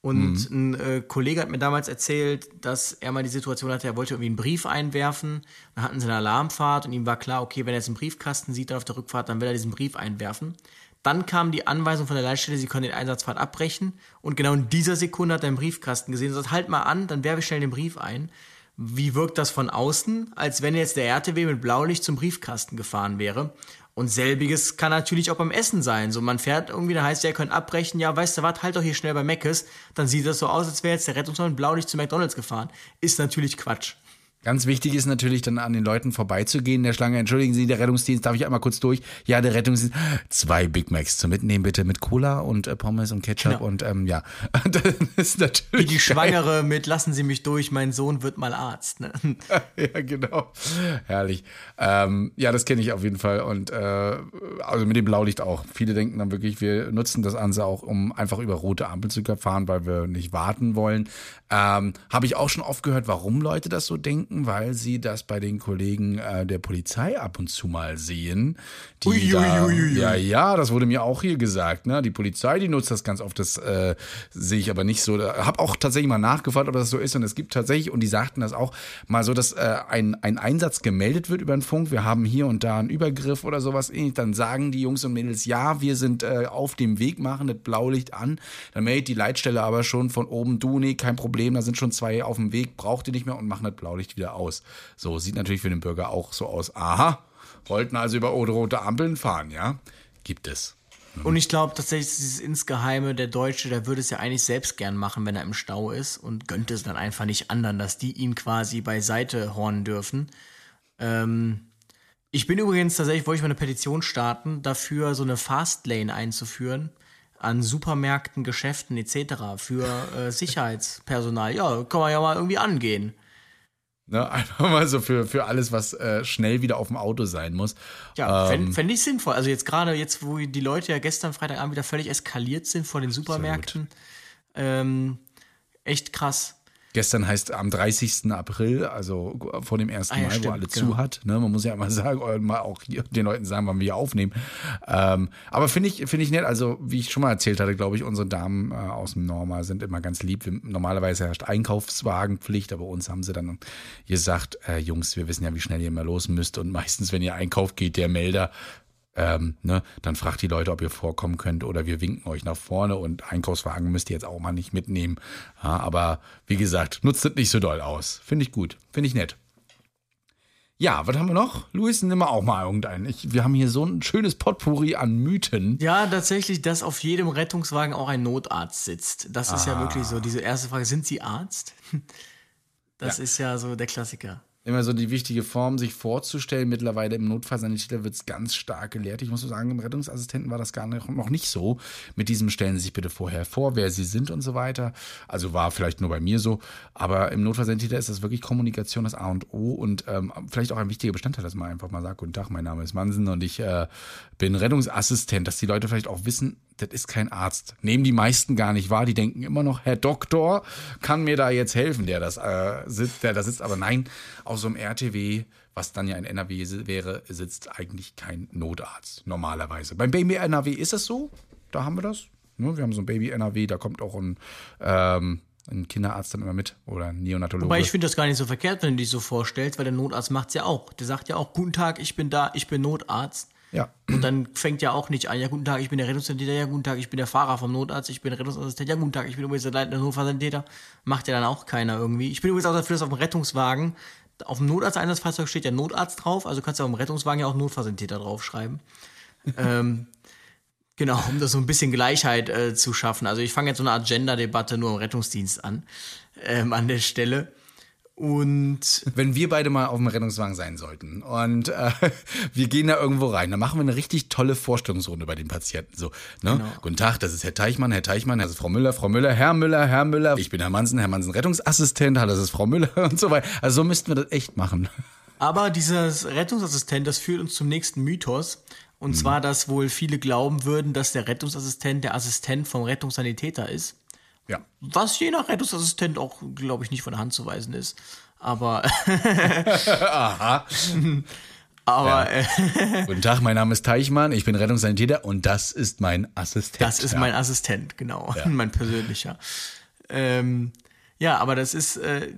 Und Mhm. ein äh, Kollege hat mir damals erzählt, dass er mal die Situation hatte, er wollte irgendwie einen Brief einwerfen. Dann hatten sie eine Alarmfahrt und ihm war klar, okay, wenn er jetzt einen Briefkasten sieht dann auf der Rückfahrt, dann will er diesen Brief einwerfen. Dann kam die Anweisung von der Leitstelle, sie können den Einsatzfahrt abbrechen. Und genau in dieser Sekunde hat er einen Briefkasten gesehen und sagt, halt mal an, dann werfe ich schnell den Brief ein. Wie wirkt das von außen? Als wenn jetzt der RTW mit Blaulicht zum Briefkasten gefahren wäre. Und selbiges kann natürlich auch beim Essen sein. So, man fährt irgendwie, da heißt ja, ihr könnt abbrechen, ja, weißt du was, halt doch hier schnell bei Meckes. Dann sieht das so aus, als wäre jetzt der Rettungsmann mit Blaulicht zu McDonalds gefahren. Ist natürlich Quatsch. Ganz wichtig ist natürlich dann an den Leuten vorbeizugehen in der Schlange. Entschuldigen Sie, der Rettungsdienst, darf ich einmal kurz durch? Ja, der Rettungsdienst. Zwei Big Macs zum Mitnehmen bitte mit Cola und äh, Pommes und Ketchup Genau. und ähm, ja. das ist natürlich Wie die. Schwangere mit Lassen Sie mich durch, mein Sohn wird mal Arzt. Ne? ja, genau. Herrlich. Ähm, ja, das kenne ich auf jeden Fall. Und äh, also mit dem Blaulicht auch. Viele denken dann wirklich, wir nutzen das Anse auch, um einfach über rote Ampel zu fahren, weil wir nicht warten wollen. Ähm, Habe ich auch schon oft gehört, warum Leute das so denken, weil sie das bei den Kollegen äh, der Polizei ab und zu mal sehen. Die Ui, da, ui, ui. Ja, ja, das wurde mir auch hier gesagt. Ne? Die Polizei, die nutzt das ganz oft. Das äh, sehe ich aber nicht so. Habe auch tatsächlich mal nachgefragt, ob das so ist. Und es gibt tatsächlich, und die sagten das auch, mal so, dass äh, ein, ein Einsatz gemeldet wird über den Funk. Wir haben hier und da einen Übergriff oder sowas. Dann sagen die Jungs und Mädels, ja, wir sind äh, auf dem Weg, machen das Blaulicht an. Dann meldet die Leitstelle aber schon von oben, du, nee, kein Problem, da sind schon zwei auf dem Weg, braucht ihr nicht mehr und machen das Blaulicht wieder aus. So, sieht natürlich für den Bürger auch so aus. Aha, wollten also über rote Ampeln fahren, ja? Gibt es. Und ich glaube tatsächlich, dieses Insgeheime, der Deutsche, der würde es ja eigentlich selbst gern machen, wenn er im Stau ist und gönnt es dann einfach nicht anderen, dass die ihn quasi beiseite hornen dürfen. Ähm, ich bin übrigens tatsächlich, wollte ich mal eine Petition starten, dafür so eine Fastlane einzuführen an Supermärkten, Geschäften etc. für äh, Sicherheitspersonal. Ja, kann man ja mal irgendwie angehen. Ne, einfach mal so für, für alles, was äh, schnell wieder auf dem Auto sein muss. Ja, Ähm, fände fänd ich sinnvoll. Also jetzt gerade jetzt, wo die Leute ja gestern Freitagabend wieder völlig eskaliert sind vor den Supermärkten. Ähm, echt krass. Gestern heißt am 30. April, also vor dem 1. Ah ja, Mai, wo stimmt, alle genau. zu hat. Ne? Man muss ja immer sagen, oder mal auch den Leuten sagen, wann wir hier aufnehmen. Ähm, aber finde ich, finde ich nett. Also, wie ich schon mal erzählt hatte, glaube ich, unsere Damen äh, aus dem Norma sind immer ganz lieb. Wir, normalerweise herrscht Einkaufswagenpflicht, aber uns haben sie dann gesagt, äh, Jungs, wir wissen ja, wie schnell ihr immer los müsst. Und meistens, wenn ihr einkauft, geht der Melder ähm, ne, dann fragt die Leute, ob ihr vorkommen könnt oder wir winken euch nach vorne und Einkaufswagen müsst ihr jetzt auch mal nicht mitnehmen. Ja, aber wie gesagt, nutzt es nicht so doll aus. Finde ich gut. Finde ich nett. Ja, was haben wir noch? Luis, nimm mal auch mal irgendeinen. Ich, wir haben hier so ein schönes Potpourri an Mythen. Ja, tatsächlich, dass auf jedem Rettungswagen auch ein Notarzt sitzt. Das ist Ah. ja wirklich so. Diese erste Frage, sind Sie Arzt? Das ist ja so der Klassiker. Immer so die wichtige Form, sich vorzustellen. Mittlerweile im Notfallsanitäter wird es ganz stark gelehrt. Ich muss so sagen, im Rettungsassistenten war das gar noch, noch nicht so. Mit diesem stellen Sie sich bitte vorher vor, wer Sie sind und so weiter. Also war vielleicht nur bei mir so. Aber im Notfallsanitäter ist das wirklich Kommunikation das A und O und ähm, vielleicht auch ein wichtiger Bestandteil, dass man einfach mal sagt, guten Tag, mein Name ist Mansen und ich äh, bin Rettungsassistent, dass die Leute vielleicht auch wissen, das ist kein Arzt. Nehmen die meisten gar nicht wahr. Die denken immer noch, Herr Doktor kann mir da jetzt helfen, der das äh, sitzt, der da sitzt. Aber nein, auf so einem RTW, was dann ja ein NRW wäre, sitzt eigentlich kein Notarzt normalerweise. Beim Baby NRW ist es so. Da haben wir das. Ne, wir haben so ein Baby NRW, da kommt auch ein, ähm, ein Kinderarzt dann immer mit oder ein Neonatologe. Wobei ich finde das gar nicht so verkehrt, wenn du dich so vorstellst, weil der Notarzt macht's ja auch. Der sagt ja auch, guten Tag, ich bin da, ich bin Notarzt. Ja. Und dann fängt ja auch nicht an, ja, guten Tag, ich bin der Rettungssanitäter, ja, guten Tag, ich bin der Fahrer vom Notarzt, ich bin der Rettungsassistent, ja, guten Tag, ich bin übrigens der leitende Notfallsanitäter. Macht ja dann auch keiner irgendwie. Ich bin übrigens auch dafür, dass auf dem Rettungswagen auf dem Notarzteinsatzfahrzeug steht ja Notarzt drauf, also kannst du auf dem Rettungswagen ja auch Notfallsanitäter draufschreiben. ähm, genau, um das so ein bisschen Gleichheit äh, zu schaffen. Also ich fange jetzt so eine Art Gender-Debatte nur im Rettungsdienst an, ähm, an der Stelle. Und Wenn wir beide mal auf dem Rettungswagen sein sollten und äh, wir gehen da irgendwo rein, dann machen wir eine richtig tolle Vorstellungsrunde bei den Patienten. So, ne? Genau. Guten Tag, das ist Herr Teichmann, Herr Teichmann, das ist Frau Müller, Frau Müller, Herr Müller, Herr Müller, ich bin Herr Mansen, Herr Mansen Rettungsassistent, das ist Frau Müller und so weiter. Also so müssten wir das echt machen. Aber dieses Rettungsassistent, das führt uns zum nächsten Mythos. Und zwar, dass wohl viele glauben würden, dass der Rettungsassistent der Assistent vom Rettungssanitäter ist. Ja. Was je nach Rettungsassistent auch, glaube ich, nicht von der Hand zu weisen ist. Aber. Aber äh, Guten Tag, mein Name ist Teichmann, ich bin Rettungssanitäter und das ist mein Assistent. das ist ja. mein Assistent, genau. mein persönlicher. Ähm, ja, aber das ist. Äh,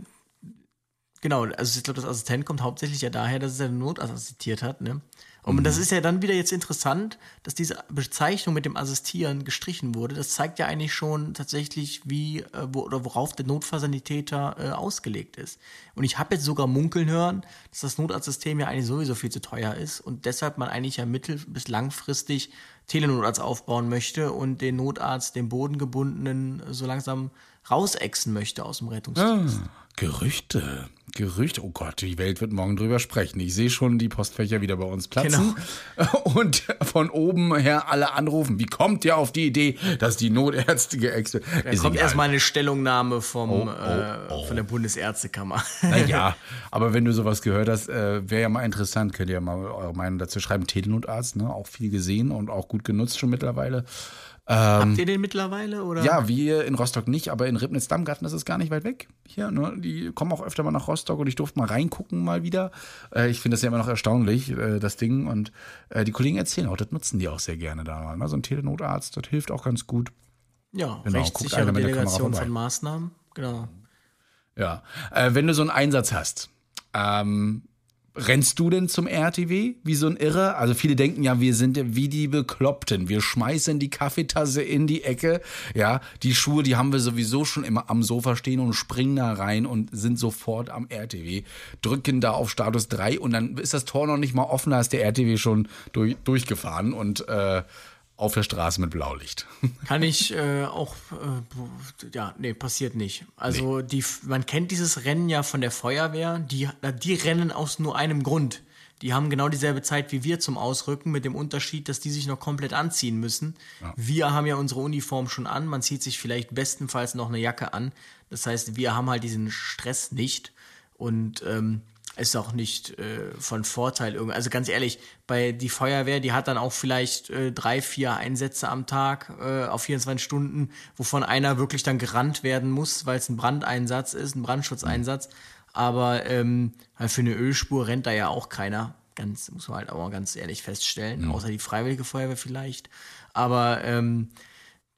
genau, also ich glaube, das Assistent kommt hauptsächlich ja daher, dass es seinen Notarzt assistiert hat, ne? Und das ist ja dann wieder jetzt interessant, dass diese Bezeichnung mit dem Assistieren gestrichen wurde. Das zeigt ja eigentlich schon tatsächlich, wie äh, wo, oder worauf der Notfallsanitäter äh, ausgelegt ist. Und ich habe jetzt sogar munkeln hören, dass das Notarztsystem ja eigentlich sowieso viel zu teuer ist und deshalb man eigentlich ja mittel- bis langfristig Telenotarzt aufbauen möchte und den Notarzt, den bodengebundenen, so langsam rausexen möchte aus dem Rettungsdienst. Gerüchte. Gerüchte. Oh Gott, die Welt wird morgen drüber sprechen. Ich sehe schon die Postfächer wieder bei uns platzen. Und von oben her alle anrufen. Wie kommt ihr auf die Idee, dass die Notärzte geäxt Da kommt erstmal eine Stellungnahme vom, äh, von der Bundesärztekammer. Naja, aber wenn du sowas gehört hast, äh, wäre ja mal interessant. Könnt ihr ja mal eure Meinung dazu schreiben. Telenotarzt, ne? Auch viel gesehen und auch gut genutzt schon mittlerweile. Habt ihr den mittlerweile? Oder? Ja, wir in Rostock nicht, aber in Ribnitz-Dammgarten ist es gar nicht weit weg. Hier, ne? Die kommen auch öfter mal nach Rostock und ich durfte mal reingucken mal wieder. Äh, ich finde das ja immer noch erstaunlich, äh, das Ding. Und äh, die Kollegen erzählen auch, das nutzen die auch sehr gerne da. Ne? So ein Telenotarzt, das hilft auch ganz gut. Ja, Genau, rechtssichere Delegation von Maßnahmen. Genau. Ja. Äh, wenn du so einen Einsatz hast, ähm, rennst du denn zum RTW wie so ein Irre? Also viele denken ja, wir sind wie die Bekloppten. Wir schmeißen die Kaffeetasse in die Ecke. Ja, die Schuhe, die haben wir sowieso schon immer am Sofa stehen und springen da rein und sind sofort am RTW, drücken da auf Status 3 und dann ist das Tor noch nicht mal offen, da ist der RTW schon durch, durchgefahren und äh, auf der Straße mit Blaulicht. Kann ich äh, auch, äh, ja, nee, passiert nicht. Also die, man kennt dieses Rennen ja von der Feuerwehr, die, die rennen aus nur einem Grund. Die haben genau dieselbe Zeit wie wir zum Ausrücken, mit dem Unterschied, dass die sich noch komplett anziehen müssen. Wir haben ja unsere Uniform schon an, man zieht sich vielleicht bestenfalls noch eine Jacke an. Das heißt, wir haben halt diesen Stress nicht. Und ähm, ist auch nicht äh, von Vorteil irgendwie. Also ganz ehrlich, bei die Feuerwehr, die hat dann auch vielleicht äh, drei, vier Einsätze am Tag äh, auf 24 Stunden, wovon einer wirklich dann gerannt werden muss, weil es ein Brandeinsatz ist, ein Brandschutzeinsatz. Aber ähm, für eine Ölspur rennt da ja auch keiner. Ganz, muss man halt auch mal ganz ehrlich feststellen, außer die Freiwillige Feuerwehr vielleicht. Aber ähm,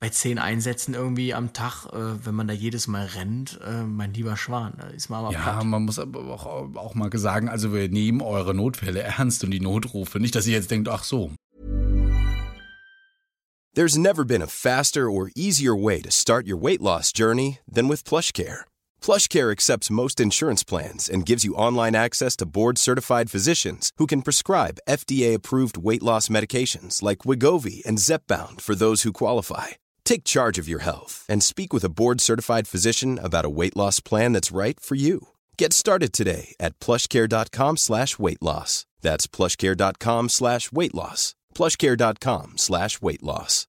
bei zehn Einsätzen irgendwie am Tag, äh, wenn man da jedes Mal rennt, äh, mein lieber Schwan, da ist man aber Ja, platt. man muss aber auch, auch mal sagen, also wir nehmen eure Notfälle ernst und die Notrufe. Nicht, dass ihr jetzt denkt, ach so, There's never been a faster or easier way to start your weight loss journey than with PlushCare. PlushCare accepts most insurance plans and gives you online access to board-certified physicians who can prescribe FDA-approved weight loss medications like Wigovi and Zepbound for those who qualify. Take charge of your health and speak with a board-certified physician about a weight loss plan that's right for you. Get started today at plushcare.com slash weight loss. That's plushcare.com slash weight loss. plushcare.com slash weight loss.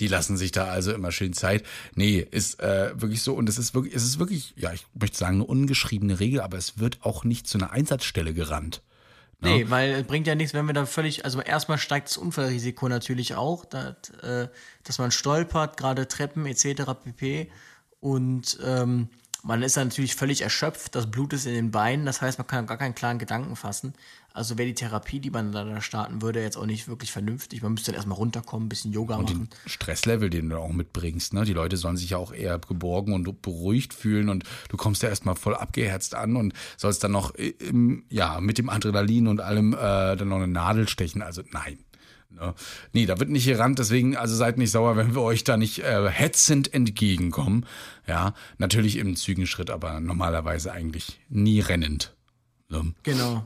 die lassen sich da also immer schön Zeit. Nee, ist äh, wirklich so und es ist wirklich, es ist wirklich, ja, ich möchte sagen, eine ungeschriebene Regel, aber es wird auch nicht zu einer Einsatzstelle gerannt. Nee, weil es bringt ja nichts, wenn wir da völlig, also erstmal steigt das Unfallrisiko natürlich auch, dass, äh, dass man stolpert, gerade Treppen etc. pp. Und ähm, man ist dann natürlich völlig erschöpft, das Blut ist in den Beinen, das heißt, man kann gar keinen klaren Gedanken fassen. Also wäre die Therapie, die man da starten würde, jetzt auch nicht wirklich vernünftig. Man müsste dann erstmal runterkommen, ein bisschen Yoga Und machen. den Stresslevel, den du auch mitbringst, ne? Die Leute sollen sich ja auch eher geborgen und beruhigt fühlen und du kommst ja erstmal voll abgeherzt an und sollst dann noch im, ja, mit dem Adrenalin und allem äh, dann noch eine Nadel stechen. Also nein. Ne? Nee, da wird nicht gerannt, deswegen, also seid nicht sauer, wenn wir euch da nicht äh, hetzend entgegenkommen. Ja, natürlich im Zügenschritt, aber normalerweise eigentlich nie rennend. Ne? Genau.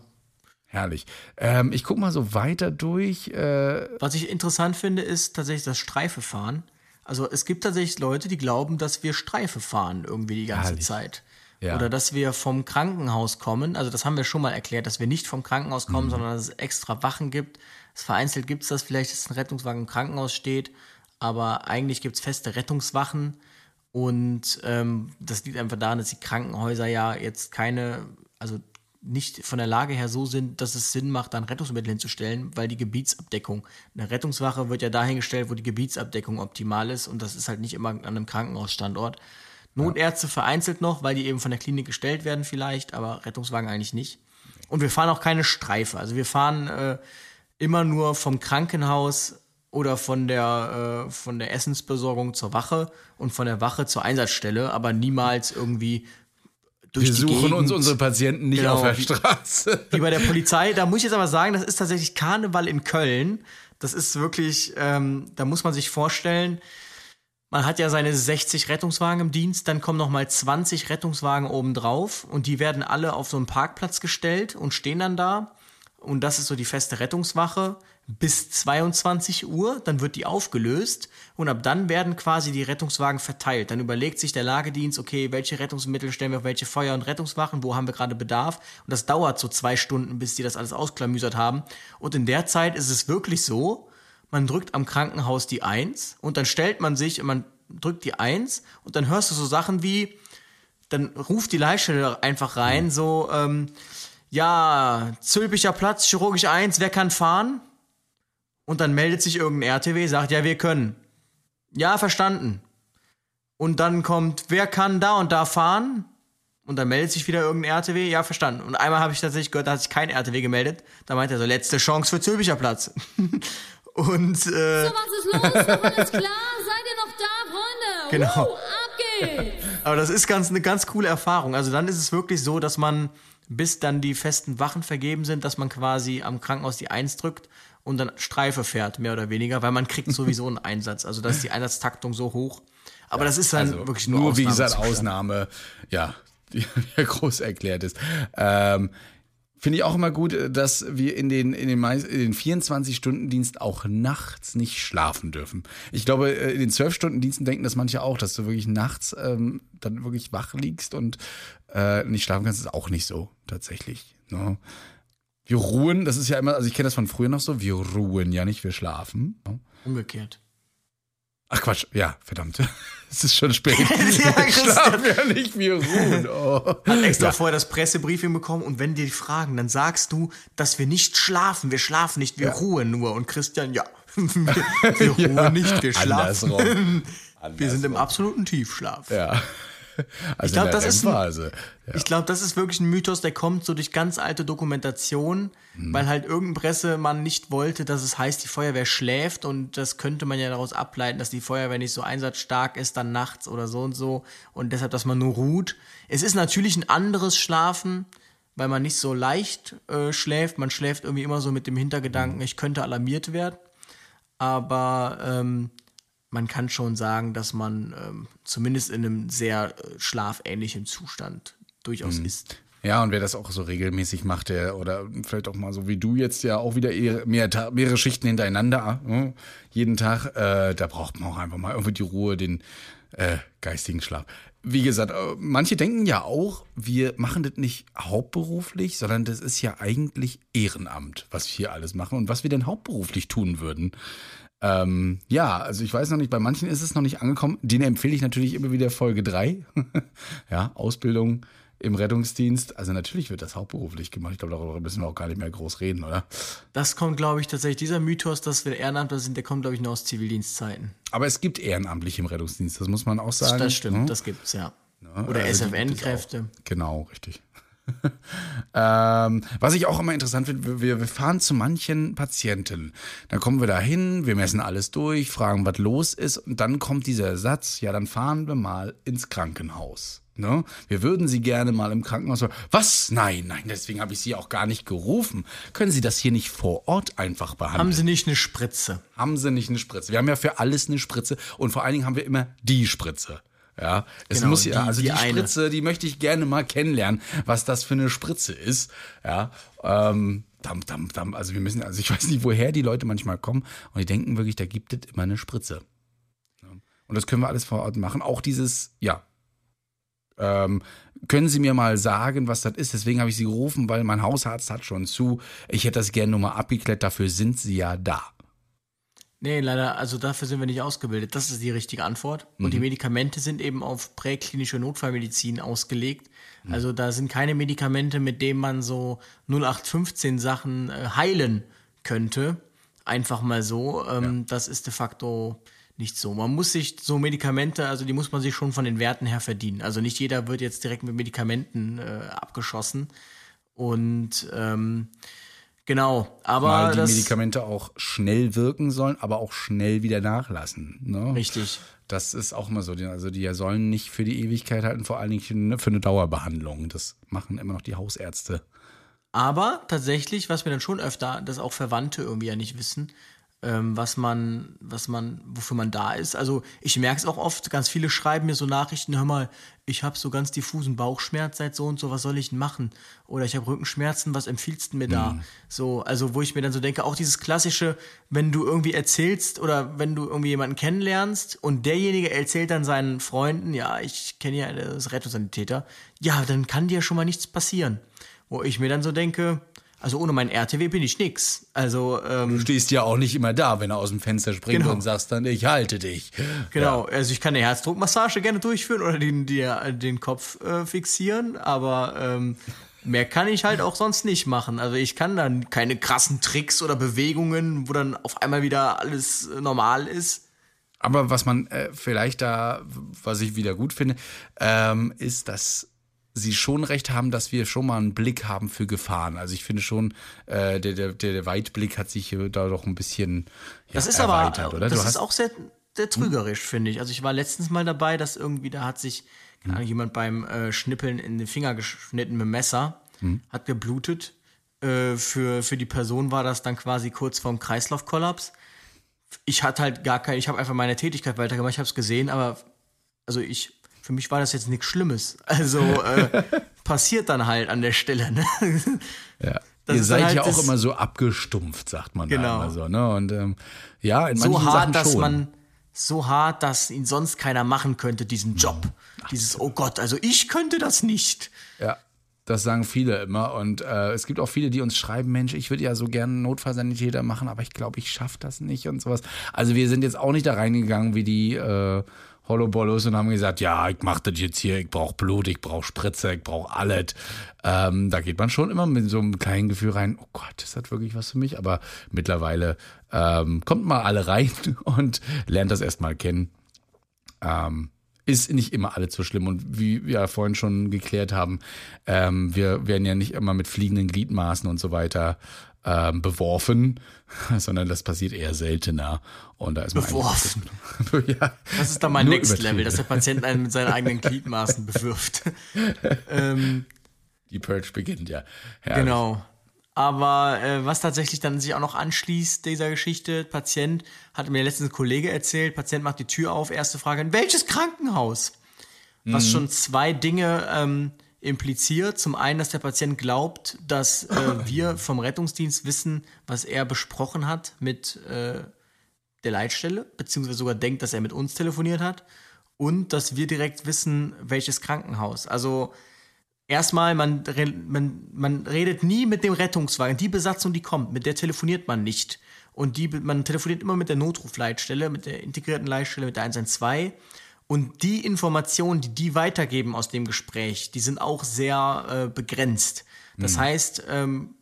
Herrlich. Ähm, ich guck mal so weiter durch. Äh, Was ich interessant finde, ist tatsächlich das Streifefahren. Also es gibt tatsächlich Leute, die glauben, dass wir Streife fahren irgendwie die ganze Herrlich. Zeit. Ja. Oder dass wir vom Krankenhaus kommen. Also das haben wir schon mal erklärt, dass wir nicht vom Krankenhaus kommen, sondern dass es extra Wachen gibt. Es vereinzelt gibt es das vielleicht, dass ein Rettungswagen im Krankenhaus steht, aber eigentlich gibt es feste Rettungswachen. Und ähm, das liegt einfach daran, dass die Krankenhäuser ja jetzt keine, also nicht von der Lage her so sind, dass es Sinn macht, dann Rettungsmittel hinzustellen, weil die Gebietsabdeckung, eine Rettungswache wird ja dahingestellt, wo die Gebietsabdeckung optimal ist und das ist halt nicht immer an einem Krankenhausstandort. Notärzte vereinzelt noch, weil die eben von der Klinik gestellt werden vielleicht, aber Rettungswagen eigentlich nicht. Und wir fahren auch keine Streife. Also wir fahren äh, immer nur vom Krankenhaus oder von der, äh, von der Essensbesorgung zur Wache und von der Wache zur Einsatzstelle, aber niemals irgendwie durch wir die suchen Gegend. uns unsere Patienten nicht Genau, auf der Straße. Wie bei der Polizei, da muss ich jetzt aber sagen, das ist tatsächlich Karneval in Köln. Das ist wirklich, ähm, da muss man sich vorstellen, man hat ja seine 60 Rettungswagen im Dienst, dann kommen noch mal 20 Rettungswagen obendrauf und die werden alle auf so einen Parkplatz gestellt und stehen dann da. Und das ist so die feste Rettungswache bis 22 Uhr, dann wird die aufgelöst und ab dann werden quasi die Rettungswagen verteilt. Dann überlegt sich der Lagedienst, okay, welche Rettungsmittel stellen wir auf welche Feuer- und Rettungswachen, wo haben wir gerade Bedarf und das dauert so zwei Stunden, bis die das alles ausklamüsert haben. Und in der Zeit ist es wirklich so, man drückt am Krankenhaus die Eins und dann stellt man sich und man drückt die Eins und dann hörst du so Sachen wie, dann ruft die Leitstelle einfach rein, so, ähm, ja, Zülpicher Platz, chirurgisch 1, wer kann fahren? Und dann meldet sich irgendein RTW, sagt, ja, wir können. Ja, verstanden. Und dann kommt, wer kann da und da fahren? Und dann meldet sich wieder irgendein RTW, ja, verstanden. Und einmal habe ich tatsächlich gehört, da hat sich kein RTW gemeldet. Da meint er so, letzte Chance für Zülpicher Platz. und, äh, So, was ist los? Alles klar? Seid ihr noch da, Freunde? Genau. Woo, ab geht's! Aber das ist ganz, eine ganz coole Erfahrung. Also dann ist es wirklich so, dass man, bis dann die festen Wachen vergeben sind, dass man quasi am Krankenhaus die Eins drückt und dann Streife fährt, mehr oder weniger, weil man kriegt sowieso einen Einsatz. Also da ist die Einsatztaktung so hoch. Aber das ist dann Also wirklich nur, nur wie gesagt. Ausnahme, ja, die ja groß erklärt ist. Ähm, Finde ich auch immer gut, dass wir in den, in den, meist- in den 24-Stunden-Dienst auch nachts nicht schlafen dürfen. Ich glaube, äh, in den 12-Stunden-Diensten denken das manche auch, dass du wirklich nachts ähm, dann wirklich wach liegst und äh, nicht schlafen kannst, ist auch nicht so, tatsächlich. Ne? Wir ruhen, das ist ja immer, also ich kenne das von früher noch so, wir ruhen ja nicht, wir schlafen. Ne? Umgekehrt. Ach Quatsch, ja, verdammt. Es ist schon spät. Ja, wir schlafen ja nicht, wir ruhen. Oh. Hat extra ja. vorher das Pressebriefing bekommen und wenn die fragen, dann sagst du, dass wir nicht schlafen. Wir schlafen nicht, wir ruhen nur. Und Christian, ja, wir, wir ruhen Ja, nicht, wir schlafen. andersrum. Wir sind im absoluten Tiefschlaf. Ja. Also Ich glaube, das ist ein. Ja. ich glaube, das ist wirklich ein Mythos, der kommt so durch ganz alte Dokumentation, Mhm. weil halt irgendein Pressemann nicht wollte, dass es heißt, die Feuerwehr schläft und das könnte man ja daraus ableiten, dass die Feuerwehr nicht so einsatzstark ist dann nachts oder so und so und deshalb, dass man nur ruht. Es ist natürlich ein anderes Schlafen, weil man nicht so leicht äh, schläft. Man schläft irgendwie immer so mit dem Hintergedanken, Mhm. ich könnte alarmiert werden. Aber ähm, man kann schon sagen, dass man ähm, zumindest in einem sehr äh, schlafähnlichen Zustand durchaus Mhm. ist. Ja, und wer das auch so regelmäßig macht, der, oder vielleicht auch mal so wie du jetzt ja auch wieder mehr, mehrere Schichten hintereinander, äh, jeden Tag, äh, da braucht man auch einfach mal irgendwie die Ruhe, den äh, geistigen Schlaf. Wie gesagt, äh, manche denken ja auch, wir machen das nicht hauptberuflich, sondern das ist ja eigentlich Ehrenamt, was wir hier alles machen und was wir denn hauptberuflich tun würden. Ähm, ja, also ich weiß noch nicht, bei manchen ist es noch nicht angekommen. Den empfehle ich natürlich immer wieder Folge 3. ja, Ausbildung im Rettungsdienst. Also natürlich wird das hauptberuflich gemacht. Ich glaube, darüber müssen wir auch gar nicht mehr groß reden, oder? Das kommt, glaube ich, tatsächlich, dieser Mythos, dass wir Ehrenamtler sind, der kommt, glaube ich, nur aus Zivildienstzeiten. Aber es gibt Ehrenamtliche im Rettungsdienst, das muss man auch sagen. das stimmt, ne? das gibt's, ja. Ja, Oder also SFN-Kräfte. Genau, richtig. ähm, was ich auch immer interessant finde, wir, wir fahren zu manchen Patienten. Dann kommen wir da hin, wir messen alles durch, fragen, was los ist, und dann kommt dieser Satz, ja, dann fahren wir mal ins Krankenhaus. Ne? Wir würden Sie gerne mal im Krankenhaus. Was? Nein, nein, deswegen habe ich Sie auch gar nicht gerufen. Können Sie das hier nicht vor Ort einfach behandeln? Haben Sie nicht eine Spritze? haben sie nicht eine Spritze. Wir haben ja für alles eine Spritze und vor allen Dingen haben wir immer die Spritze. Ja, es Genau, muss ja, die- also die, die. Spritze, die möchte ich gerne mal kennenlernen, was das für eine Spritze ist. Ja, ähm, dam, dam, dam, also wir müssen, also ich weiß nicht, woher die Leute manchmal kommen und die denken wirklich, da gibt es immer eine Spritze. Ja. Und das können wir alles vor Ort machen. Auch dieses, ja, ähm, können Sie mir mal sagen, was das ist? Deswegen habe ich Sie gerufen, weil mein Hausarzt hat schon zu. Ich hätte das gerne nur mal abgeklärt, dafür sind Sie ja da. Nee, leider, also dafür sind wir nicht ausgebildet. Das ist die richtige Antwort. Und Mhm. die Medikamente sind eben auf präklinische Notfallmedizin ausgelegt. Mhm. Also da sind keine Medikamente, mit denen man so 0815 Sachen äh, heilen könnte. Einfach mal so. Ähm, Das ist de facto nicht so. Man muss sich so Medikamente, also die muss man sich schon von den Werten her verdienen. Also nicht jeder wird jetzt direkt mit Medikamenten äh, abgeschossen. Und ähm, genau, aber Weil die das, Medikamente auch schnell wirken sollen, aber auch schnell wieder nachlassen. Ne? Richtig. Das ist auch immer so. Also die sollen nicht für die Ewigkeit halten, vor allen Dingen für eine- für eine Dauerbehandlung. Das machen immer noch die Hausärzte. Aber tatsächlich, was wir dann schon öfter, dass auch Verwandte irgendwie ja nicht wissen, was man, was man, wofür man da ist. Also ich merke es auch oft, ganz viele schreiben mir so Nachrichten, hör mal, ich habe so ganz diffusen Bauchschmerz seit so und so, was soll ich denn machen? Oder ich habe Rückenschmerzen, was empfiehlst du mir da? So, also wo ich mir dann so denke, auch dieses klassische, wenn du irgendwie erzählst oder wenn du irgendwie jemanden kennenlernst und derjenige erzählt dann seinen Freunden, ja, ich kenne ja das Rettungssanitäter, ja, dann kann dir schon mal nichts passieren. Wo ich mir dann so denke, also ohne mein RTW bin ich nix. Also, Du ähm, stehst ja auch nicht immer da, wenn er aus dem Fenster springt Genau. und sagst dann, ich halte dich. genau, also ich kann eine Herzdruckmassage gerne durchführen oder den, die, den Kopf äh, fixieren, aber ähm, mehr kann ich halt auch sonst nicht machen. Also ich kann dann keine krassen Tricks oder Bewegungen, wo dann auf einmal wieder alles äh, normal ist. Aber was man äh, vielleicht da, was ich wieder gut finde, ähm, ist, dass sie schon recht haben, dass wir schon mal einen Blick haben für Gefahren. Also ich finde schon, äh, der, der, der Weitblick hat sich da doch ein bisschen ja, Das ist erweitert, aber, oder? das Du ist auch sehr, sehr trügerisch, finde ich. Also ich war letztens mal dabei, dass irgendwie, da hat sich Ahnung, jemand beim äh, Schnippeln in den Finger geschnitten mit dem Messer, hat geblutet. Äh, für, für die Person war das dann quasi kurz vorm Kreislaufkollaps. Ich hatte halt gar keine, ich habe einfach meine Tätigkeit weitergemacht, ich habe es gesehen, aber also ich, für mich war das jetzt nichts Schlimmes. Also äh, passiert dann halt an der Stelle. Ne? Ja. Das Ihr seid halt ja auch immer so abgestumpft, sagt man Genau. da immer so. Ne? Und ähm, ja, in so hart, Sachen dass schon. man so hart, dass ihn sonst keiner machen könnte, diesen Job. Dieses, oh Gott, also ich könnte das nicht. Ja, das sagen viele immer. Und äh, es gibt auch viele, die uns schreiben, Mensch, ich würde ja so gerne Notfallsanitäter machen, aber ich glaube, ich schaffe das nicht und sowas. Also wir sind jetzt auch nicht da reingegangen wie die äh, Holobollos und haben gesagt, ja, ich mache das jetzt hier, ich brauche Blut, ich brauche Spritze, ich brauche alles. Ähm, da geht man schon immer mit so einem kleinen Gefühl rein, oh Gott, ist das wirklich was für mich? Aber mittlerweile ähm, kommt mal alle rein und lernt das erstmal kennen ähm, ist nicht immer alles so schlimm. Und wie wir ja vorhin schon geklärt haben, ähm, wir werden ja nicht immer mit fliegenden Gliedmaßen und so weiter ähm, beworfen, sondern das passiert eher seltener. Und da ist man Beworfen. eigentlich- ja, Das ist dann mein Next. Level, dass der Patient einen mit seinen eigenen Gliedmaßen bewirft. ähm, Die Purge beginnt, ja. Herrlich. genau. Aber äh, was tatsächlich dann sich auch noch anschließt dieser Geschichte, Patient, hatte mir letztens ein Kollege erzählt, Patient macht die Tür auf, erste Frage, in welches Krankenhaus? Was schon zwei Dinge ähm, impliziert. Zum einen, dass der Patient glaubt, dass äh, wir vom Rettungsdienst wissen, was er besprochen hat mit äh, der Leitstelle, beziehungsweise sogar denkt, dass er mit uns telefoniert hat. Und dass wir direkt wissen, welches Krankenhaus. Also erstmal, man, man, man redet nie mit dem Rettungswagen. Die Besatzung, die kommt, mit der telefoniert man nicht. Und die, man telefoniert immer mit der Notrufleitstelle, mit der integrierten Leitstelle, mit der 112. Und die Informationen, die die weitergeben aus dem Gespräch, die sind auch sehr äh, begrenzt. Das heißt, ähm,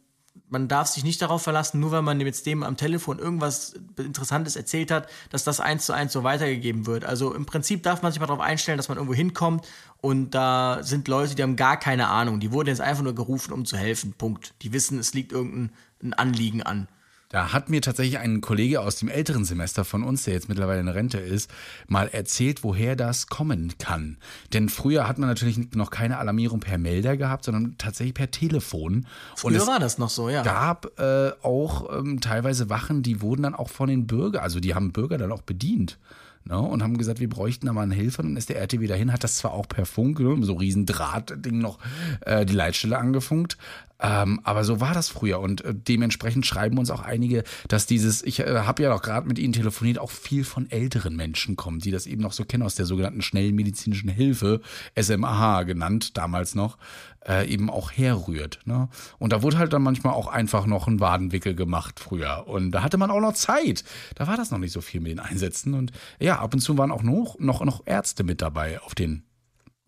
man darf sich nicht darauf verlassen, nur weil man jetzt dem am Telefon irgendwas Interessantes erzählt hat, dass das eins zu eins so weitergegeben wird. Also im Prinzip darf man sich mal darauf einstellen, dass man irgendwo hinkommt und da sind Leute, die haben gar keine Ahnung. Die wurden jetzt einfach nur gerufen, um zu helfen. Punkt. Die wissen, es liegt irgendein ein Anliegen an. Da hat mir tatsächlich ein Kollege aus dem älteren Semester von uns, der jetzt mittlerweile in Rente ist, mal erzählt, woher das kommen kann. Denn früher hat man natürlich noch keine Alarmierung per Melder gehabt, sondern tatsächlich per Telefon. Früher Und es war das noch so, ja. gab äh, auch ähm, teilweise Wachen, die wurden dann auch von den Bürgern, also die haben Bürger dann auch bedient. Ne, und haben gesagt, wir bräuchten da mal einen Helfer. Dann ist der RTW dahin, hat das zwar auch per Funk, ne, so riesen Drahtding noch äh, die Leitstelle angefunkt, ähm, aber so war das früher und äh, dementsprechend schreiben uns auch einige, dass dieses, ich äh, habe ja auch gerade mit ihnen telefoniert, auch viel von älteren Menschen kommt, die das eben noch so kennen aus der sogenannten schnellen medizinischen Hilfe, SMAH genannt, damals noch, äh, eben auch herrührt. Ne? Und da wurde halt dann manchmal auch einfach noch ein Wadenwickel gemacht früher. Und da hatte man auch noch Zeit. Da war das noch nicht so viel mit den Einsätzen. Und ja, ab und zu waren auch noch, noch, noch Ärzte mit dabei auf den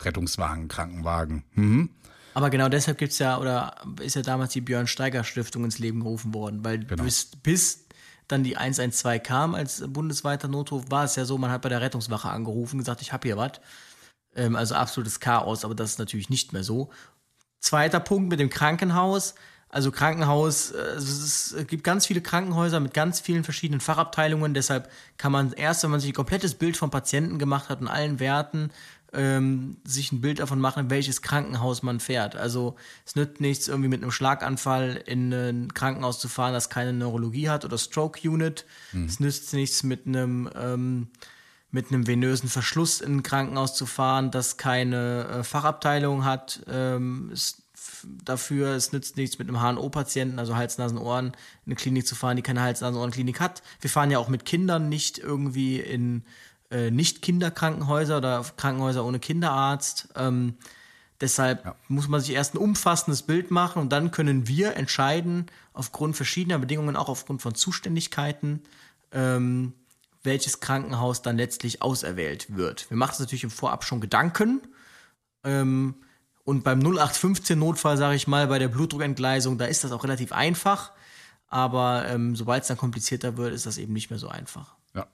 Rettungswagen, Krankenwagen. Mhm. Aber genau deshalb gibt es ja, oder ist ja damals die Björn Steiger Stiftung ins Leben gerufen worden, weil genau. bis, bis dann die 112 kam als bundesweiter Notruf, war es ja so, man hat bei der Rettungswache angerufen, gesagt, ich habe hier was. Ähm, also absolutes Chaos, aber das ist natürlich nicht mehr so. Zweiter Punkt mit dem Krankenhaus. Also Krankenhaus, äh, es, gibt ganz viele Krankenhäuser mit ganz vielen verschiedenen Fachabteilungen. Deshalb kann man erst, wenn man sich ein komplettes Bild vom Patienten gemacht hat und allen Werten, ähm, sich ein Bild davon machen, welches Krankenhaus man fährt. Also es nützt nichts, irgendwie mit einem Schlaganfall in ein Krankenhaus zu fahren, das keine Neurologie hat oder Stroke Unit. Mhm. Es nützt nichts mit einem ähm, mit einem venösen Verschluss in ein Krankenhaus zu fahren, das keine äh, Fachabteilung hat. Ähm, es, dafür, es nützt nichts mit einem HNO-Patienten, also Hals, Nasen, Ohren, in eine Klinik zu fahren, die keine Hals, Nasen, Ohren-Klinik hat. Wir fahren ja auch mit Kindern nicht irgendwie in äh, Nicht-Kinderkrankenhäuser oder Krankenhäuser ohne Kinderarzt. Ähm, deshalb ja. muss man sich erst ein umfassendes Bild machen und dann können wir entscheiden, aufgrund verschiedener Bedingungen, auch aufgrund von Zuständigkeiten, ähm, welches Krankenhaus dann letztlich auserwählt wird. Wir machen uns natürlich im Vorab schon Gedanken. Ähm, und beim 0815-Notfall, sage ich mal, bei der Blutdruckentgleisung, da ist das auch relativ einfach. Aber ähm, sobald es dann komplizierter wird, ist das eben nicht mehr so einfach. Ja.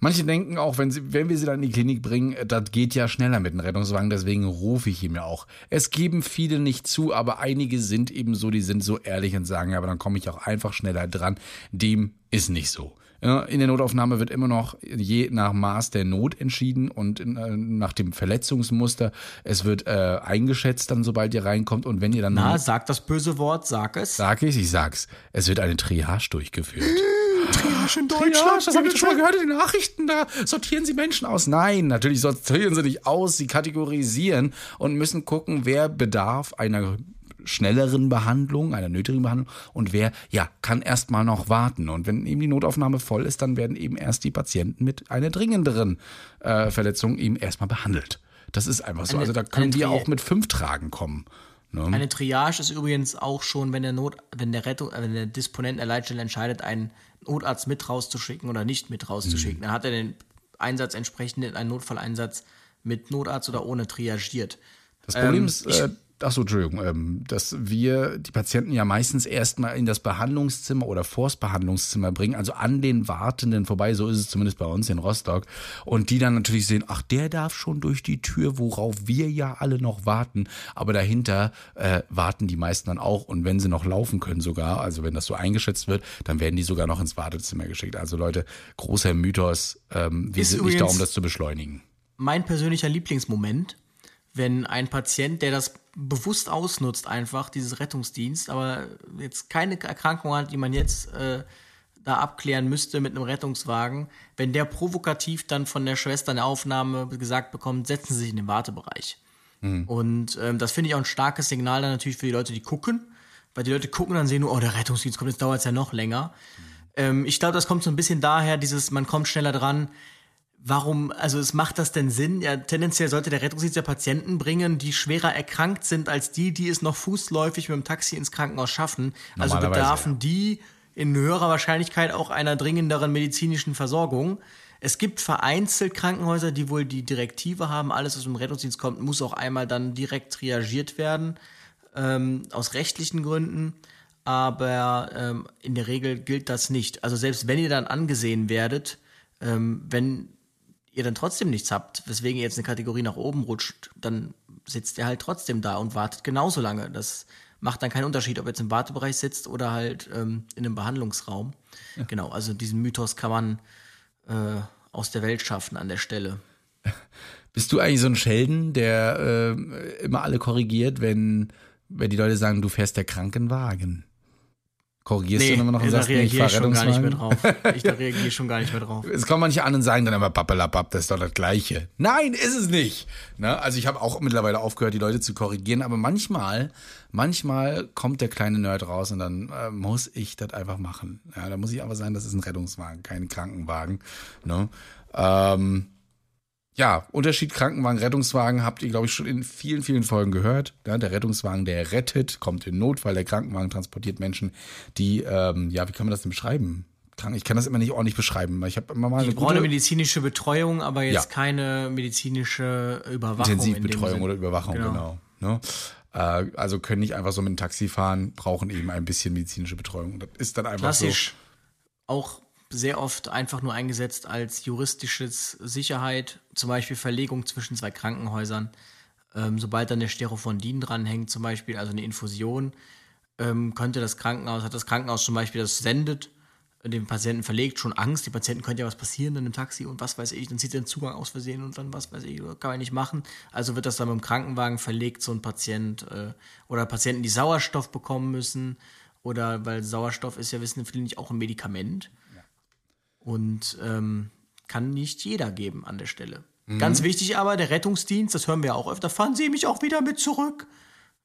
Manche denken auch, wenn, sie, wenn wir sie dann in die Klinik bringen, das geht ja schneller mit dem Rettungswagen, deswegen rufe ich ihm ja auch. Es geben viele nicht zu, aber einige sind eben so, die sind so ehrlich und sagen, ja, aber dann komme ich auch einfach schneller dran. Dem ist nicht so. In der Notaufnahme wird immer noch je nach Maß der Not entschieden und äh, nach dem Verletzungsmuster. Es wird äh, eingeschätzt dann, sobald ihr reinkommt und wenn ihr dann... Na, sag das böse Wort, sag es. Sag ich, ich sag's. Es wird eine Triage durchgeführt. Triage in Deutschland. Triage, das habe ich schon mal gehört in den Nachrichten. Da sortieren sie Menschen aus. Nein, natürlich sortieren sie nicht aus. Sie kategorisieren und müssen gucken, wer bedarf einer schnelleren Behandlung, einer nötigen Behandlung und wer, ja, kann erstmal noch warten. Und wenn eben die Notaufnahme voll ist, dann werden eben erst die Patienten mit einer dringenderen äh, Verletzung eben erstmal behandelt. Das ist einfach so. Eine, also da können wir auch mit fünf Tragen kommen. Ne? Eine Triage ist übrigens auch schon, wenn der Not, wenn der Rettung, wenn der Disponent der Leitstelle entscheidet, einen Notarzt mit rauszuschicken oder nicht mit rauszuschicken, mhm. dann hat er den Einsatz entsprechend in einen Notfalleinsatz mit Notarzt oder ohne triagiert. Das Problem ähm, ist, äh, Ach so, Entschuldigung, ähm, dass wir die Patienten ja meistens erstmal in das Behandlungszimmer oder vors Behandlungszimmer bringen, also an den Wartenden vorbei, so ist es zumindest bei uns in Rostock. Und die dann natürlich sehen, ach, der darf schon durch die Tür, worauf wir ja alle noch warten. Aber dahinter äh, warten die meisten dann auch. Und wenn sie noch laufen können sogar, also wenn das so eingeschätzt wird, dann werden die sogar noch ins Wartezimmer geschickt. Also Leute, großer Mythos, ähm, wir ist sind nicht da, um das zu beschleunigen. Mein persönlicher Lieblingsmoment wenn ein Patient, der das bewusst ausnutzt, einfach dieses Rettungsdienst, aber jetzt keine Erkrankung hat, die man jetzt äh, da abklären müsste mit einem Rettungswagen, wenn der provokativ dann von der Schwester eine Aufnahme gesagt bekommt, setzen Sie sich in den Wartebereich. Mhm. Und ähm, das finde ich auch ein starkes Signal dann natürlich für die Leute, die gucken, weil die Leute gucken dann sehen nur, oh, der Rettungsdienst kommt, jetzt dauert es ja noch länger. Mhm. Ähm, ich glaube, das kommt so ein bisschen daher, dieses, man kommt schneller dran, Warum, also es macht das denn Sinn? Ja, tendenziell sollte der Rettungsdienst ja Patienten bringen, die schwerer erkrankt sind als die, die es noch fußläufig mit dem Taxi ins Krankenhaus schaffen. Also bedarfen die in höherer Wahrscheinlichkeit auch einer dringenderen medizinischen Versorgung. Es gibt vereinzelt Krankenhäuser, die wohl die Direktive haben, alles, was im Rettungsdienst kommt, muss auch einmal dann direkt triagiert werden, ähm, aus rechtlichen Gründen. aber ähm, in der Regel gilt das nicht. Also selbst wenn ihr dann angesehen werdet, ähm, wenn ihr dann trotzdem nichts habt, weswegen ihr jetzt eine Kategorie nach oben rutscht, dann sitzt ihr halt trotzdem da und wartet genauso lange. Das macht dann keinen Unterschied, ob ihr jetzt im Wartebereich sitzt oder halt ähm, in einem Behandlungsraum. Genau, also diesen Mythos kann man äh, aus der Welt schaffen an der Stelle. Bist du eigentlich so ein Schelden, der äh, immer alle korrigiert, wenn, wenn die Leute sagen, du fährst der Krankenwagen? Korrigierst du immer noch und sagst, nee, ich reagiere fahr ich schon gar nicht mehr drauf. Ich da reagiere schon gar nicht mehr drauf. Es kommen manche an und sagen dann immer, pappelapapp, das ist doch das Gleiche. Nein, ist es nicht. Ne? Also ich habe auch mittlerweile aufgehört, die Leute zu korrigieren, aber manchmal, manchmal kommt der kleine Nerd raus und dann äh, muss ich das einfach machen. Ja, da muss ich aber sagen, das ist ein Rettungswagen, kein Krankenwagen. Ne? Ähm, ja, Unterschied Krankenwagen, Rettungswagen habt ihr, glaube ich, schon in vielen, vielen Folgen gehört. Ja, der Rettungswagen, der rettet, kommt in Notfall. Der Krankenwagen transportiert Menschen, die, ähm, ja, wie kann man das denn beschreiben? Ich kann das immer nicht ordentlich beschreiben. Ich habe immer mal eine brauchen gute eine medizinische Betreuung, aber jetzt Ja. keine medizinische Überwachung. in Intensivbetreuung Sinn. oder Überwachung, genau. Ne? Äh, also können nicht einfach so mit dem Taxi fahren, brauchen eben ein bisschen medizinische Betreuung. Das ist dann einfach Klassisch auch sehr oft einfach nur eingesetzt als juristisches Sicherheit, zum Beispiel Verlegung zwischen zwei Krankenhäusern. Ähm, sobald dann der Sterophondin dranhängt, zum Beispiel, also eine Infusion, ähm, könnte das Krankenhaus, hat das Krankenhaus zum Beispiel das sendet, dem Patienten verlegt, schon Angst, die Patienten könnte ja was passieren in einem Taxi und was weiß ich, dann zieht er den Zugang aus Versehen und dann was weiß ich, kann man nicht machen. Also wird das dann mit dem Krankenwagen verlegt, so ein Patient äh, oder Patienten, die Sauerstoff bekommen müssen oder weil Sauerstoff ist ja, wissen viele nicht, auch ein Medikament und ähm, kann nicht jeder geben an der Stelle. Ganz wichtig aber, der Rettungsdienst, das hören wir ja auch öfter, fahren Sie mich auch wieder mit zurück.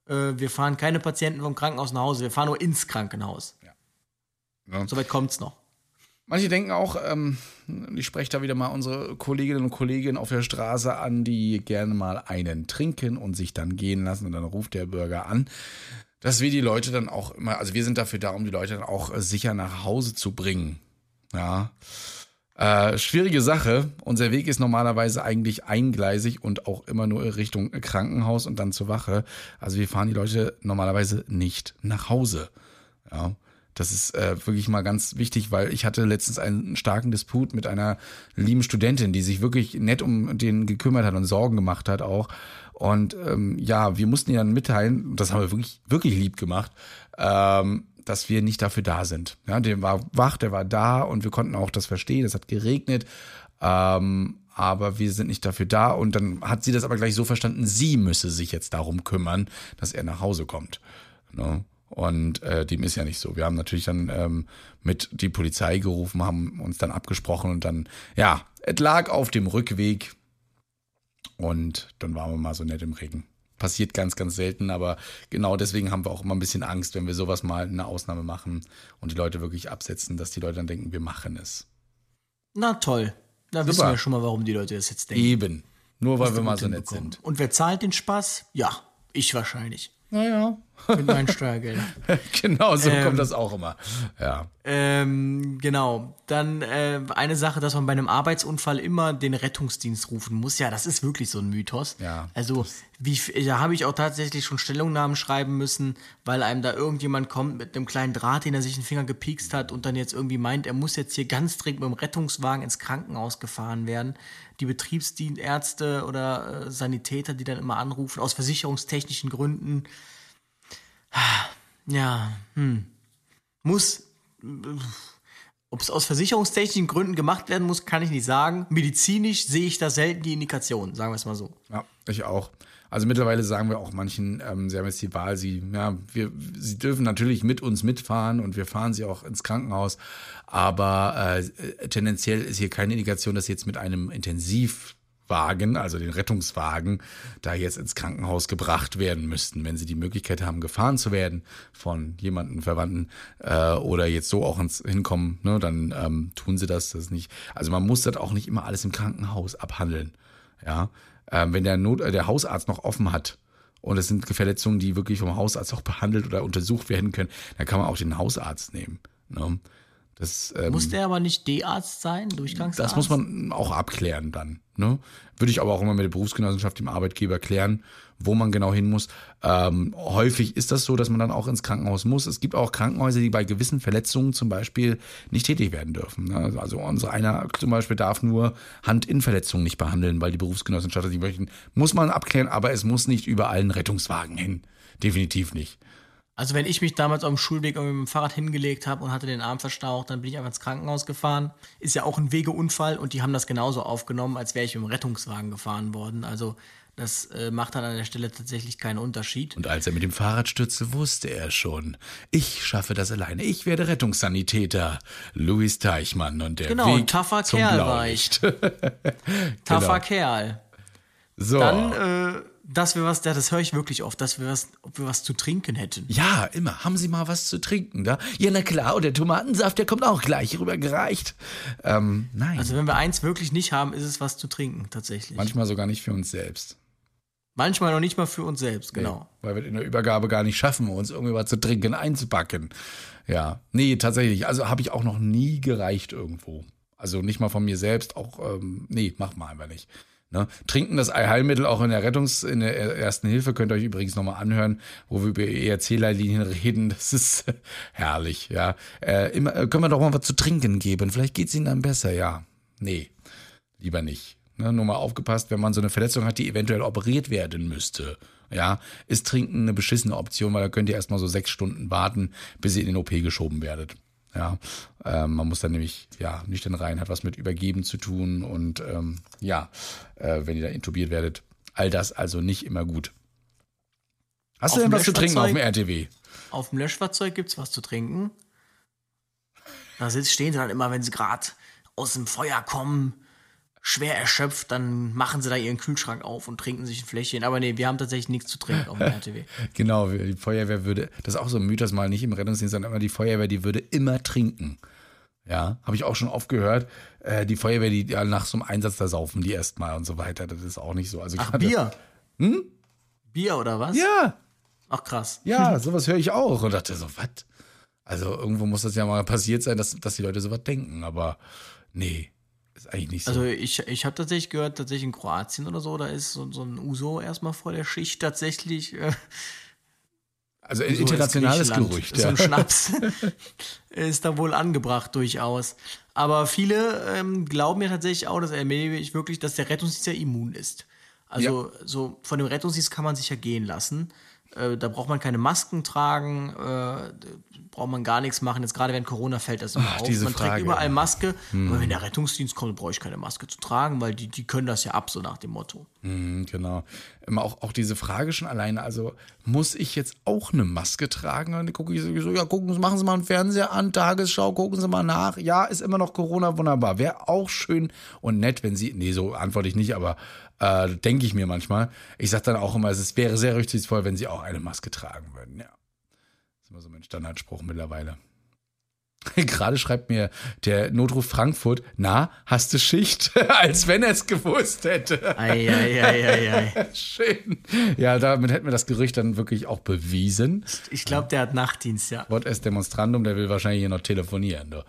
Äh, wir fahren keine Patienten vom Krankenhaus nach Hause, wir fahren nur ins Krankenhaus. Ja. Soweit kommt's noch. Manche denken auch, ähm, ich spreche da wieder mal unsere Kolleginnen und Kollegen auf der Straße an, die gerne mal einen trinken und sich dann gehen lassen und dann ruft der Bürger an, dass wir die Leute dann auch immer, also wir sind dafür da, um die Leute dann auch äh, sicher nach Hause zu bringen. Ja. Äh, schwierige Sache. Unser Weg ist normalerweise eigentlich eingleisig und auch immer nur Richtung Krankenhaus und dann zur Wache. Also wir fahren die Leute normalerweise nicht nach Hause. Ja. Das ist äh, wirklich mal ganz wichtig, weil ich hatte letztens einen starken Disput mit einer lieben Studentin, die sich wirklich nett um den gekümmert hat und Sorgen gemacht hat auch. Und ähm, ja, wir mussten ihr dann mitteilen, das haben wir wirklich, wirklich lieb gemacht, ähm, dass wir nicht dafür da sind. Ja, der war wach, der war da und wir konnten auch das verstehen. Es hat geregnet, ähm, aber wir sind nicht dafür da. Und dann hat sie das aber gleich so verstanden, sie müsse sich jetzt darum kümmern, dass er nach Hause kommt. Ne? Und äh, dem ist ja nicht so. Wir haben natürlich dann ähm, mit die Polizei gerufen, haben uns dann abgesprochen und dann, ja, es lag auf dem Rückweg und dann waren wir mal so nett im Regen. Passiert ganz, ganz selten, aber genau deswegen haben wir auch immer ein bisschen Angst, wenn wir sowas mal eine Ausnahme machen und die Leute wirklich absetzen, dass die Leute dann denken, wir machen es. Na toll. Da wissen wir schon mal, warum die Leute das jetzt denken. Eben. Nur weil wir mal so nett sind. Und wer zahlt den Spaß? Ja, ich wahrscheinlich. Naja. Mit meinen Steuergeldern. genau, so Ähm, kommt das auch immer. Ja. Ähm, genau. Dann äh, eine Sache, dass man bei einem Arbeitsunfall immer den Rettungsdienst rufen muss. Ja, das ist wirklich so ein Mythos. Ja. Also, wie, da habe ich auch tatsächlich schon Stellungnahmen schreiben müssen, weil einem da irgendjemand kommt mit einem kleinen Draht, den er sich in den Finger gepiekst hat und dann jetzt irgendwie meint, er muss jetzt hier ganz dringend mit dem Rettungswagen ins Krankenhaus gefahren werden. Die Betriebsdienstärzte oder äh, Sanitäter, die dann immer anrufen, aus versicherungstechnischen Gründen. Ja, hm. Muss ob es aus versicherungstechnischen Gründen gemacht werden muss, kann ich nicht sagen. Medizinisch sehe ich da selten die Indikation, sagen wir es mal so. Ja, ich auch. Also mittlerweile sagen wir auch manchen, ähm, sie haben jetzt die Wahl, sie, ja, wir, sie dürfen natürlich mit uns mitfahren und wir fahren sie auch ins Krankenhaus. Aber äh, tendenziell ist hier keine Indikation, dass sie jetzt mit einem Intensivwagen, also den Rettungswagen, da jetzt ins Krankenhaus gebracht werden müssten. Wenn sie die Möglichkeit haben, gefahren zu werden von jemandem Verwandten äh, oder jetzt so auch ins hinkommen, ne, dann ähm, tun sie das. Das nicht. Also man muss das auch nicht immer alles im Krankenhaus abhandeln. Ja, ähm, wenn der, Not, äh, der Hausarzt noch offen hat und es sind Verletzungen, die wirklich vom Hausarzt auch behandelt oder untersucht werden können, dann kann man auch den Hausarzt nehmen. Ne? Das, ähm, Muss der aber nicht D-Arzt sein, Durchgangsarzt? Das muss man auch abklären dann. Ne? Würde ich aber auch immer mit der Berufsgenossenschaft, dem Arbeitgeber klären, wo man genau hin muss. Ähm, häufig ist das so, dass man dann auch ins Krankenhaus muss. Es gibt auch Krankenhäuser, die bei gewissen Verletzungen zum Beispiel nicht tätig werden dürfen. Ne? Also unser einer zum Beispiel darf nur Handinnenverletzungen nicht behandeln, weil die Berufsgenossenschaft die möchten. Muss man abklären, aber es muss nicht überall ein Rettungswagen hin. Definitiv nicht. Also wenn ich mich damals auf dem Schulweg mit dem Fahrrad hingelegt habe und hatte den Arm verstaucht, dann bin ich einfach ins Krankenhaus gefahren. Ist ja auch ein Wegeunfall und die haben das genauso aufgenommen, als wäre ich mit dem Rettungswagen gefahren worden. Also das äh, macht dann an der Stelle tatsächlich keinen Unterschied. Und als er mit dem Fahrrad stürzte, wusste er schon, ich schaffe das alleine. Ich werde Rettungssanitäter. Louis Teichmann und der Genau, Weg ein taffer zum Kerl war ich. Blaulicht. Taffer Genau. Kerl. So. Dann, äh, dass wir was, ja, das höre ich wirklich oft, dass wir was, ob wir was zu trinken hätten. Ja, immer. Haben Sie mal was zu trinken da? Ja, na klar. Und der Tomatensaft, der kommt auch gleich rübergereicht. Ähm, nein. Also wenn wir eins wirklich nicht haben, ist es was zu trinken, tatsächlich. Manchmal sogar nicht für uns selbst. Manchmal noch nicht mal für uns selbst, genau. Nee, weil wir in der Übergabe gar nicht schaffen, uns irgendwie was zu trinken einzupacken. Ja. Nee, tatsächlich. Also habe ich auch noch nie gereicht irgendwo. Also nicht mal von mir selbst, auch, ähm, nee, mach mal einfach nicht. Ne? Trinken das Heilmittel auch in der Rettungs-, in der ersten Hilfe, könnt ihr euch übrigens nochmal anhören, wo wir über ERC-Leitlinien reden. Das ist herrlich, ja. Äh, immer, äh, können wir doch mal was zu trinken geben. Vielleicht geht's Ihnen dann besser, ja. Nee, lieber nicht. Ne? Nur mal aufgepasst, wenn man so eine Verletzung hat, die eventuell operiert werden müsste. Ja, ist Trinken eine beschissene Option, weil da könnt ihr erstmal so sechs Stunden warten, bis ihr in den OP geschoben werdet. Ja, ähm, man muss dann nämlich, ja, nüchtern rein, hat was mit Übergeben zu tun und ähm, ja, äh, wenn ihr da intubiert werdet, all das also nicht immer gut. Hast Auf du denn was zu trinken auf dem? RTW? Auf dem Löschfahrzeug gibt's was zu trinken. Da sitzt, stehen sie dann immer, wenn sie gerade aus dem Feuer kommen, schwer erschöpft, dann machen sie da ihren Kühlschrank auf und trinken sich ein Fläschchen. Aber nee, wir haben tatsächlich nichts zu trinken auf dem RTW. Genau, die Feuerwehr würde, das ist auch so ein Mythos mal nicht im Rettungsdienst, sondern immer die Feuerwehr, die würde immer trinken. Ja, habe ich auch schon oft gehört. Äh, die Feuerwehr, die ja, nach so einem Einsatz, da saufen die erstmal und so weiter. Das ist auch nicht so. Also Ach, Bier. Hm? Bier oder was? Ja, Ach krass. ja, sowas höre ich auch. Und dachte so, was? Also irgendwo muss das ja mal passiert sein, dass, dass die Leute sowas denken. Aber nee, ist eigentlich nicht so. Also ich, ich habe tatsächlich gehört, tatsächlich in Kroatien oder so, da ist so, so ein Uso erstmal vor der Schicht tatsächlich. Äh, Also Uso ist internationales. Gerücht. So Ja. ein Schnaps ist da wohl angebracht durchaus. Aber viele ähm, glauben ja tatsächlich auch, dass er ich wirklich, dass der Rettungsdienst ja immun ist. Also so von dem Rettungsdienst kann man sich ja gehen lassen. Äh, da braucht man keine Masken tragen, äh, braucht man gar nichts machen. Jetzt gerade während Corona fällt das immer Ach, auf. man Frage, trägt überall. Maske. Aber wenn der Rettungsdienst kommt, brauche ich keine Maske zu tragen, weil die, die können das ja ab, so nach dem Motto. Mhm, Genau. Immer auch, auch diese Frage schon alleine, also muss ich jetzt auch eine Maske tragen? Und dann gucke ich so, ja, gucken Sie, machen Sie mal einen Fernseher an, Tagesschau, gucken Sie mal nach. Ja, ist immer noch Corona, wunderbar. Wäre auch schön und nett, wenn Sie, nee, so antworte ich nicht, aber äh, denke ich mir manchmal. Ich sage dann auch immer, es wäre sehr rücksichtsvoll, wenn Sie auch eine Maske tragen würden. Ja. Das ist immer so mein Standardspruch mittlerweile. Gerade schreibt mir der Notruf Frankfurt, na, hast du Schicht? Als wenn er es gewusst hätte. Eieieiei. Schön. Ja, damit hätten wir das Gerücht dann wirklich auch bewiesen. Ich glaube, der hat Nachtdienst, ja. What est Demonstrandum, der will wahrscheinlich hier noch telefonieren. Du.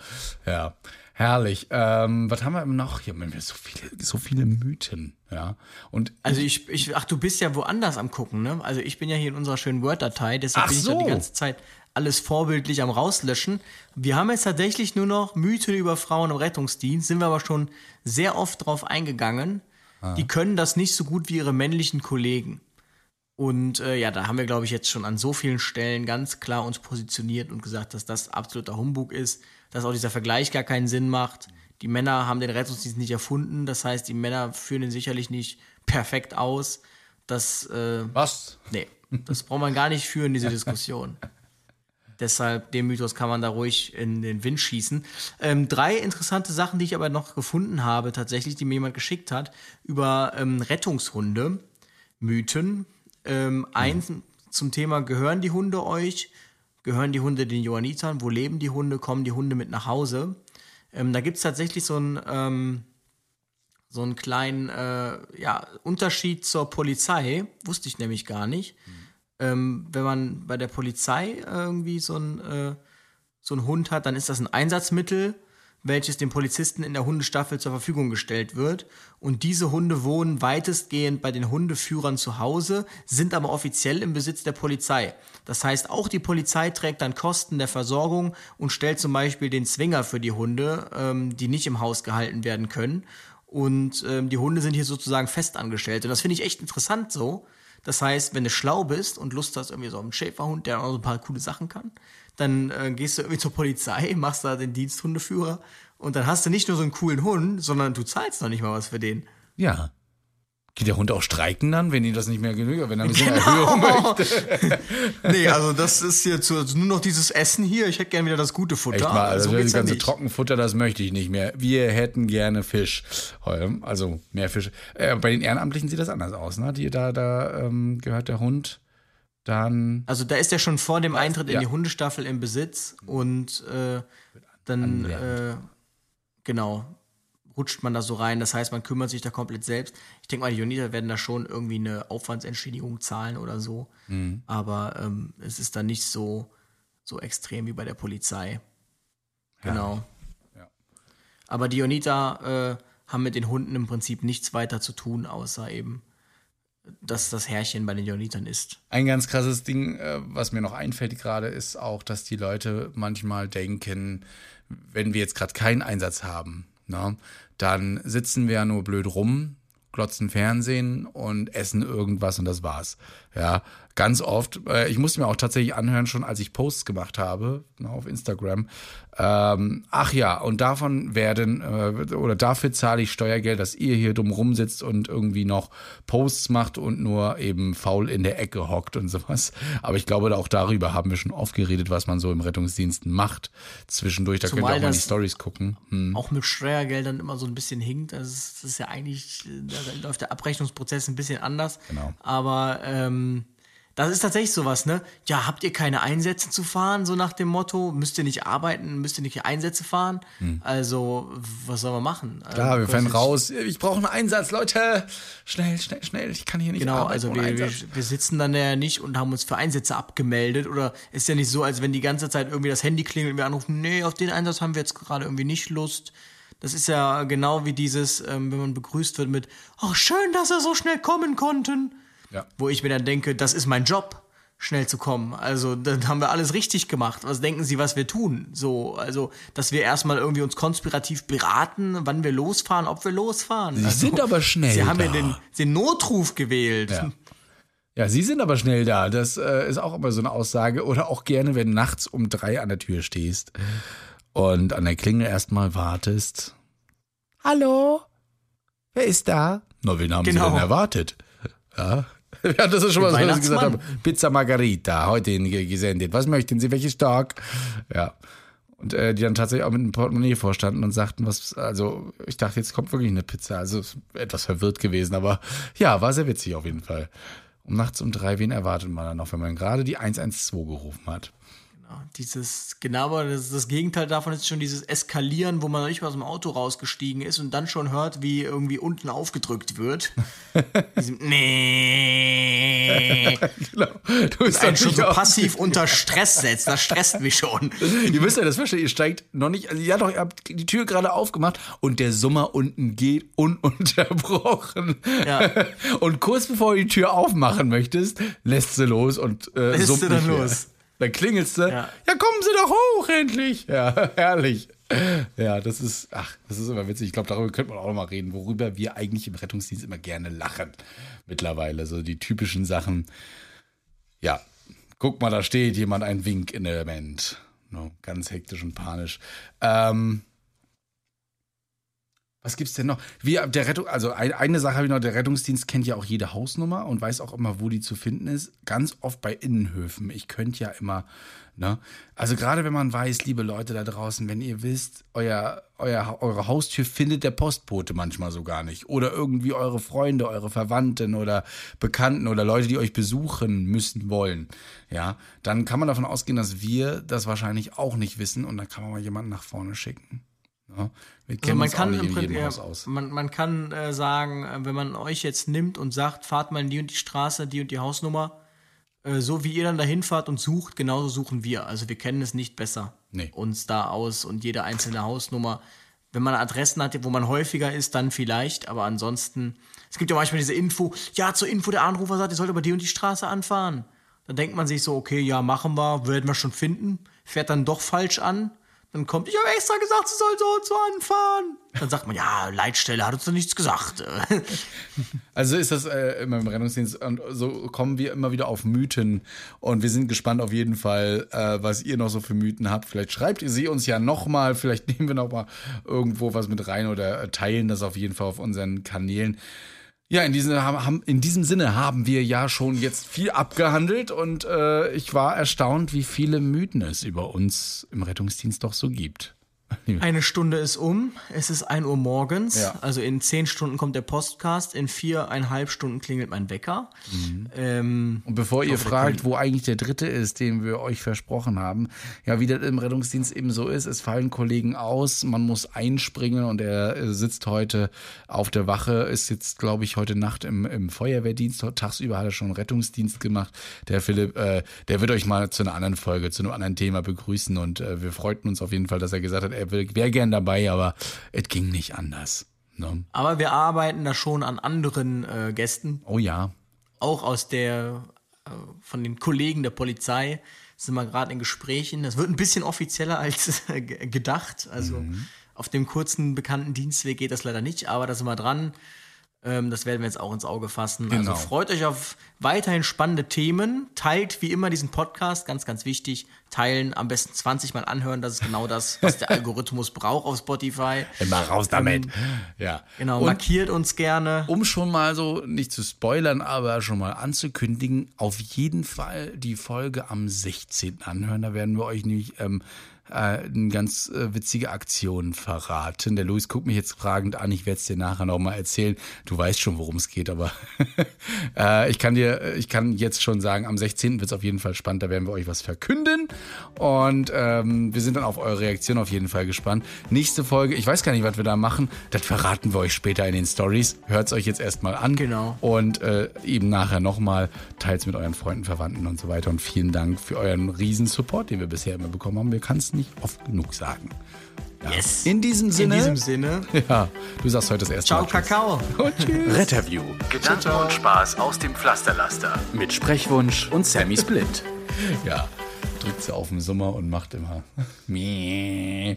Ja, herrlich. Ähm, was haben wir noch? Hier haben wir so viele, so viele Mythen. Ja, und Also ich, ich, ach, du bist ja woanders am gucken, ne? Also ich bin ja hier in unserer schönen Word-Datei, deshalb Ach bin ich da so. die ganze Zeit alles vorbildlich am rauslöschen. Wir haben jetzt tatsächlich nur noch Mythen über Frauen im Rettungsdienst, sind wir aber schon sehr oft drauf eingegangen. Ah. Die können das nicht so gut wie ihre männlichen Kollegen. Und äh, ja, da haben wir, glaube ich, jetzt schon an so vielen Stellen ganz klar uns positioniert und gesagt, dass das absoluter Humbug ist, dass auch dieser Vergleich gar keinen Sinn macht. Die Männer haben den Rettungsdienst nicht erfunden, das heißt, die Männer führen ihn sicherlich nicht perfekt aus. Das, äh, was? nee, das braucht man gar nicht führen, diese Diskussion. Deshalb, den Mythos kann man da ruhig in den Wind schießen. Ähm, drei interessante Sachen, die ich aber noch gefunden habe, tatsächlich, die mir jemand geschickt hat, über ähm, Rettungshunde, Mythen. Ähm, eins zum Thema, gehören die Hunde euch? Gehören die Hunde den Johannitern? Wo leben die Hunde? Kommen die Hunde mit nach Hause? Ähm, da gibt es tatsächlich so ein, ähm, so einen kleinen äh, ja, Unterschied zur Polizei. Wusste ich nämlich gar nicht. Ähm, wenn man bei der Polizei irgendwie so ein, äh, so ein Hund hat, dann ist das ein Einsatzmittel, welches dem Polizisten in der Hundestaffel zur Verfügung gestellt wird. Und diese Hunde wohnen weitestgehend bei den Hundeführern zu Hause, sind aber offiziell im Besitz der Polizei. Das heißt, auch die Polizei trägt dann Kosten der Versorgung und stellt zum Beispiel den Zwinger für die Hunde, ähm, die nicht im Haus gehalten werden können. Und ähm, die Hunde sind hier sozusagen festangestellt. Und das finde ich echt interessant so. Das heißt, wenn du schlau bist und Lust hast, irgendwie so einen Schäferhund, der auch so ein paar coole Sachen kann, dann äh, gehst du irgendwie zur Polizei, machst da den Diensthundeführer und dann hast du nicht nur so einen coolen Hund, sondern du zahlst noch nicht mal was für den. Ja. Geht der Hund auch streiken dann, wenn ihn das nicht mehr genügt, wenn er ein bisschen Erhöhung möchte? nee, also das ist jetzt so, also nur noch dieses Essen hier. Ich hätte gerne wieder das gute Futter. Echt mal, also so das ja ganze nicht. Trockenfutter, das möchte ich nicht mehr. Wir hätten gerne Fisch. Also mehr Fisch. Äh, bei den Ehrenamtlichen sieht das anders aus, ne? Die, da da ähm, gehört der Hund dann. Also da ist er schon vor dem Eintritt in ja. die Hundestaffel im Besitz und äh, dann äh, genau rutscht man da so rein. Das heißt, man kümmert sich da komplett selbst. Ich denke mal, die Joniter werden da schon irgendwie eine Aufwandsentschädigung zahlen oder so. Mhm. Aber ähm, es ist dann nicht so, so extrem wie bei der Polizei. Genau. Ja. Aber die Joniter äh, haben mit den Hunden im Prinzip nichts weiter zu tun, außer eben, dass das Herrchen bei den Jonitern ist. Ein ganz krasses Ding, äh, was mir noch einfällt gerade, ist auch, dass die Leute manchmal denken, wenn wir jetzt gerade keinen Einsatz haben, ne, dann sitzen wir ja nur blöd rum, glotzen Fernsehen und essen irgendwas und das war's. Ja, ganz oft. Äh, ich musste mir auch tatsächlich anhören, schon als ich Posts gemacht habe ne, auf Instagram. Ähm, ach ja, und davon werden äh, oder dafür zahle ich Steuergeld, dass ihr hier dumm rumsitzt und irgendwie noch Posts macht und nur eben faul in der Ecke hockt und sowas. Aber ich glaube, auch darüber haben wir schon oft geredet, was man so im Rettungsdienst macht. Zwischendurch, da Zumal könnt ihr auch mal die Stories gucken. Hm. auch mit Steuergeldern immer so ein bisschen hinkt. Das ist, das ist ja eigentlich, da läuft der Abrechnungsprozess ein bisschen anders. Genau. Aber ähm, das ist tatsächlich sowas, ne? Ja, habt ihr keine Einsätze zu fahren, so nach dem Motto? Müsst ihr nicht arbeiten, müsst ihr nicht Einsätze fahren? Also, was soll man machen? Hm. Klar, Ähm, wir fahren raus. Ich brauche einen Einsatz, Leute. Schnell, schnell, schnell. Ich kann hier nicht Genau, arbeiten also ohne wir, wir, wir sitzen dann ja nicht und haben uns für Einsätze abgemeldet oder ist ja nicht so, als wenn die ganze Zeit irgendwie das Handy klingelt und wir anrufen, nee, auf den Einsatz haben wir jetzt gerade irgendwie nicht Lust. Das ist ja genau wie dieses, ähm, wenn man begrüßt wird mit, ach schön, dass ihr so schnell kommen konnten. Ja. Wo ich mir dann denke, das ist mein Job, schnell zu kommen. Also dann haben wir alles richtig gemacht. Was denken Sie, was wir tun? So, also, dass wir erstmal irgendwie uns konspirativ beraten, wann wir losfahren, ob wir losfahren. Sie also, sind aber schnell Sie haben ja da. den, den Notruf gewählt. Ja. Ja, Sie sind aber schnell da. Das äh, ist auch immer so eine Aussage. Oder auch gerne, wenn nachts um drei an der Tür stehst und an der Klingel erstmal wartest. Hallo? Wer ist da? Na, wen haben Genau. Sie denn erwartet? Ja. Ja, das ist schon mal so, dass ich gesagt habe. Pizza Margarita, heute gesendet. Was möchten Sie? Welches Tag? Ja. Und äh, die dann tatsächlich auch mit einem Portemonnaie vorstanden und sagten, was, also ich dachte, jetzt kommt wirklich eine Pizza. Also etwas verwirrt gewesen, aber ja, war sehr witzig auf jeden Fall. Um nachts um drei, wen erwartet man dann noch, wenn man gerade die 112 gerufen hat? Dieses, genau, aber das, das Gegenteil davon ist schon dieses Eskalieren, wo man noch nicht mal aus dem Auto rausgestiegen ist und dann schon hört, wie irgendwie unten aufgedrückt wird. Diesem, nee. Genau. Du bist Einen schon so passiv unter Stress setzt. Das stresst mich schon. Ihr müsst ja das verstehen, ihr steigt noch nicht, also ja doch, ihr habt die Tür gerade aufgemacht und der Summer unten geht ununterbrochen. Ja. Und kurz bevor du die Tür aufmachen möchtest, lässt sie los und äh, Lässt summt sie dann los. Dann klingelst du. Ja. Ja. kommen Sie doch hoch endlich. Ja, herrlich. Ja, das ist, ach, das ist immer witzig. Ich glaube, darüber könnte man auch noch mal reden, worüber wir eigentlich im Rettungsdienst immer gerne lachen. Mittlerweile, so die typischen Sachen. Ja, guck mal, da steht jemand, ein Wink in der Element. No, ganz hektisch und panisch. Ähm, was gibt's denn noch? Wir, der Rettung, also ein, eine Sache habe ich noch, der Rettungsdienst kennt ja auch jede Hausnummer und weiß auch immer, wo die zu finden ist. Ganz oft bei Innenhöfen. Ich könnte ja immer, ne? Also gerade wenn man weiß, liebe Leute da draußen, wenn ihr wisst, euer, euer, eure Haustür findet der Postbote manchmal so gar nicht. Oder irgendwie eure Freunde, eure Verwandten oder Bekannten oder Leute, die euch besuchen müssen wollen. Ja, dann kann man davon ausgehen, dass wir das wahrscheinlich auch nicht wissen und dann kann man mal jemanden nach vorne schicken. Ja, wir Also kennen man uns auch kann im in Prinzip, ja, man, man kann äh, sagen, äh, wenn man euch jetzt nimmt und sagt, fahrt mal in die und die Straße, die und die Hausnummer, äh, so wie ihr dann dahin fahrt und sucht, genauso suchen wir. Also wir kennen es nicht besser Nee. uns da aus und jede einzelne Hausnummer. Wenn man Adressen hat, wo man häufiger ist, dann vielleicht, aber ansonsten, es gibt ja manchmal diese Info, ja, zur Info der Anrufer sagt, ihr sollt über die und die Straße anfahren. Dann denkt man sich so, okay, ja, machen wir, werden wir schon finden, fährt dann doch falsch an. Dann kommt, ich habe extra gesagt, sie soll so und so anfahren. Dann sagt man, ja, Leitstelle hat uns doch nichts gesagt. Also ist das äh, immer im Rettungsdienst und so kommen wir immer wieder auf Mythen und wir sind gespannt auf jeden Fall, äh, was ihr noch so für Mythen habt. Vielleicht schreibt ihr sie uns ja nochmal, vielleicht nehmen wir nochmal irgendwo was mit rein oder äh, teilen das auf jeden Fall auf unseren Kanälen. Ja, in diesem, in diesem Sinne haben wir ja schon jetzt viel abgehandelt und äh, ich war erstaunt, wie viele Mythen es über uns im Rettungsdienst doch so gibt. Eine Stunde ist um, es ist 1 Uhr morgens, Ja. also in 10 Stunden kommt der Postcast, in viereinhalb Stunden klingelt mein Wecker. Ähm, Und bevor ihr fragt, wo eigentlich der dritte ist, den wir euch versprochen haben, ja, wie das im Rettungsdienst eben so ist, es fallen Kollegen aus, man muss einspringen und er äh, sitzt heute auf der Wache, ist jetzt, glaube ich, heute Nacht im, im Feuerwehrdienst, tagsüber hat er schon Rettungsdienst gemacht. Der Philipp, äh, der wird euch mal zu einer anderen Folge, zu einem anderen Thema begrüßen und äh, wir freuten uns auf jeden Fall, dass er gesagt hat, wäre gern dabei, aber es ging nicht anders. Ne? aber wir arbeiten da schon an anderen äh, Gästen, Oh ja. auch aus der, äh, von den Kollegen der Polizei sind wir gerade in Gesprächen. Das wird ein bisschen offizieller als äh, ge- gedacht. Also Mhm. auf dem kurzen bekannten Dienstweg geht das leider nicht, aber da sind wir dran. Ähm, das werden wir jetzt auch ins Auge fassen. Genau. Also freut euch auf weiterhin spannende Themen. Teilt wie immer diesen Podcast, ganz, ganz wichtig. Teilen, am besten 20 Mal anhören. Das ist genau das, was der Algorithmus braucht auf Spotify. Immer raus damit. ja. Genau, Und markiert uns gerne. um schon mal so nicht zu spoilern, aber schon mal anzukündigen, auf jeden Fall die Folge am 16. anhören. Da werden wir euch nämlich ähm, äh, eine ganz äh, witzige Aktion verraten. Der Luis guckt mich jetzt fragend an. Ich werde es dir nachher noch mal erzählen. Du weißt schon, worum es geht, aber äh, ich kann dir, ich kann jetzt schon sagen, am 16. wird es auf jeden Fall spannend. Da werden wir euch was verkünden und ähm, wir sind dann auf eure Reaktion auf jeden Fall gespannt. Nächste Folge, ich weiß gar nicht, was wir da machen. Das verraten wir euch später in den Stories. Hört es euch jetzt erstmal an. Genau. Und äh, eben nachher nochmal. Teilt es mit euren Freunden, Verwandten und so weiter. Und vielen Dank für euren riesen Support, den wir bisher immer bekommen haben. Wir kann es nicht oft genug sagen. Ja. Yes. In diesem In Sinne. diesem Sinne. Ja, du sagst heute das erste Ciao, Mal. Tschüss. Kakao. Und tschüss. Retterview Gedanken und Spaß aus dem Pflasterlaster. mit Sprechwunsch und Sammy Split. Ja, drückt sie auf den Sommer und macht immer. Meh.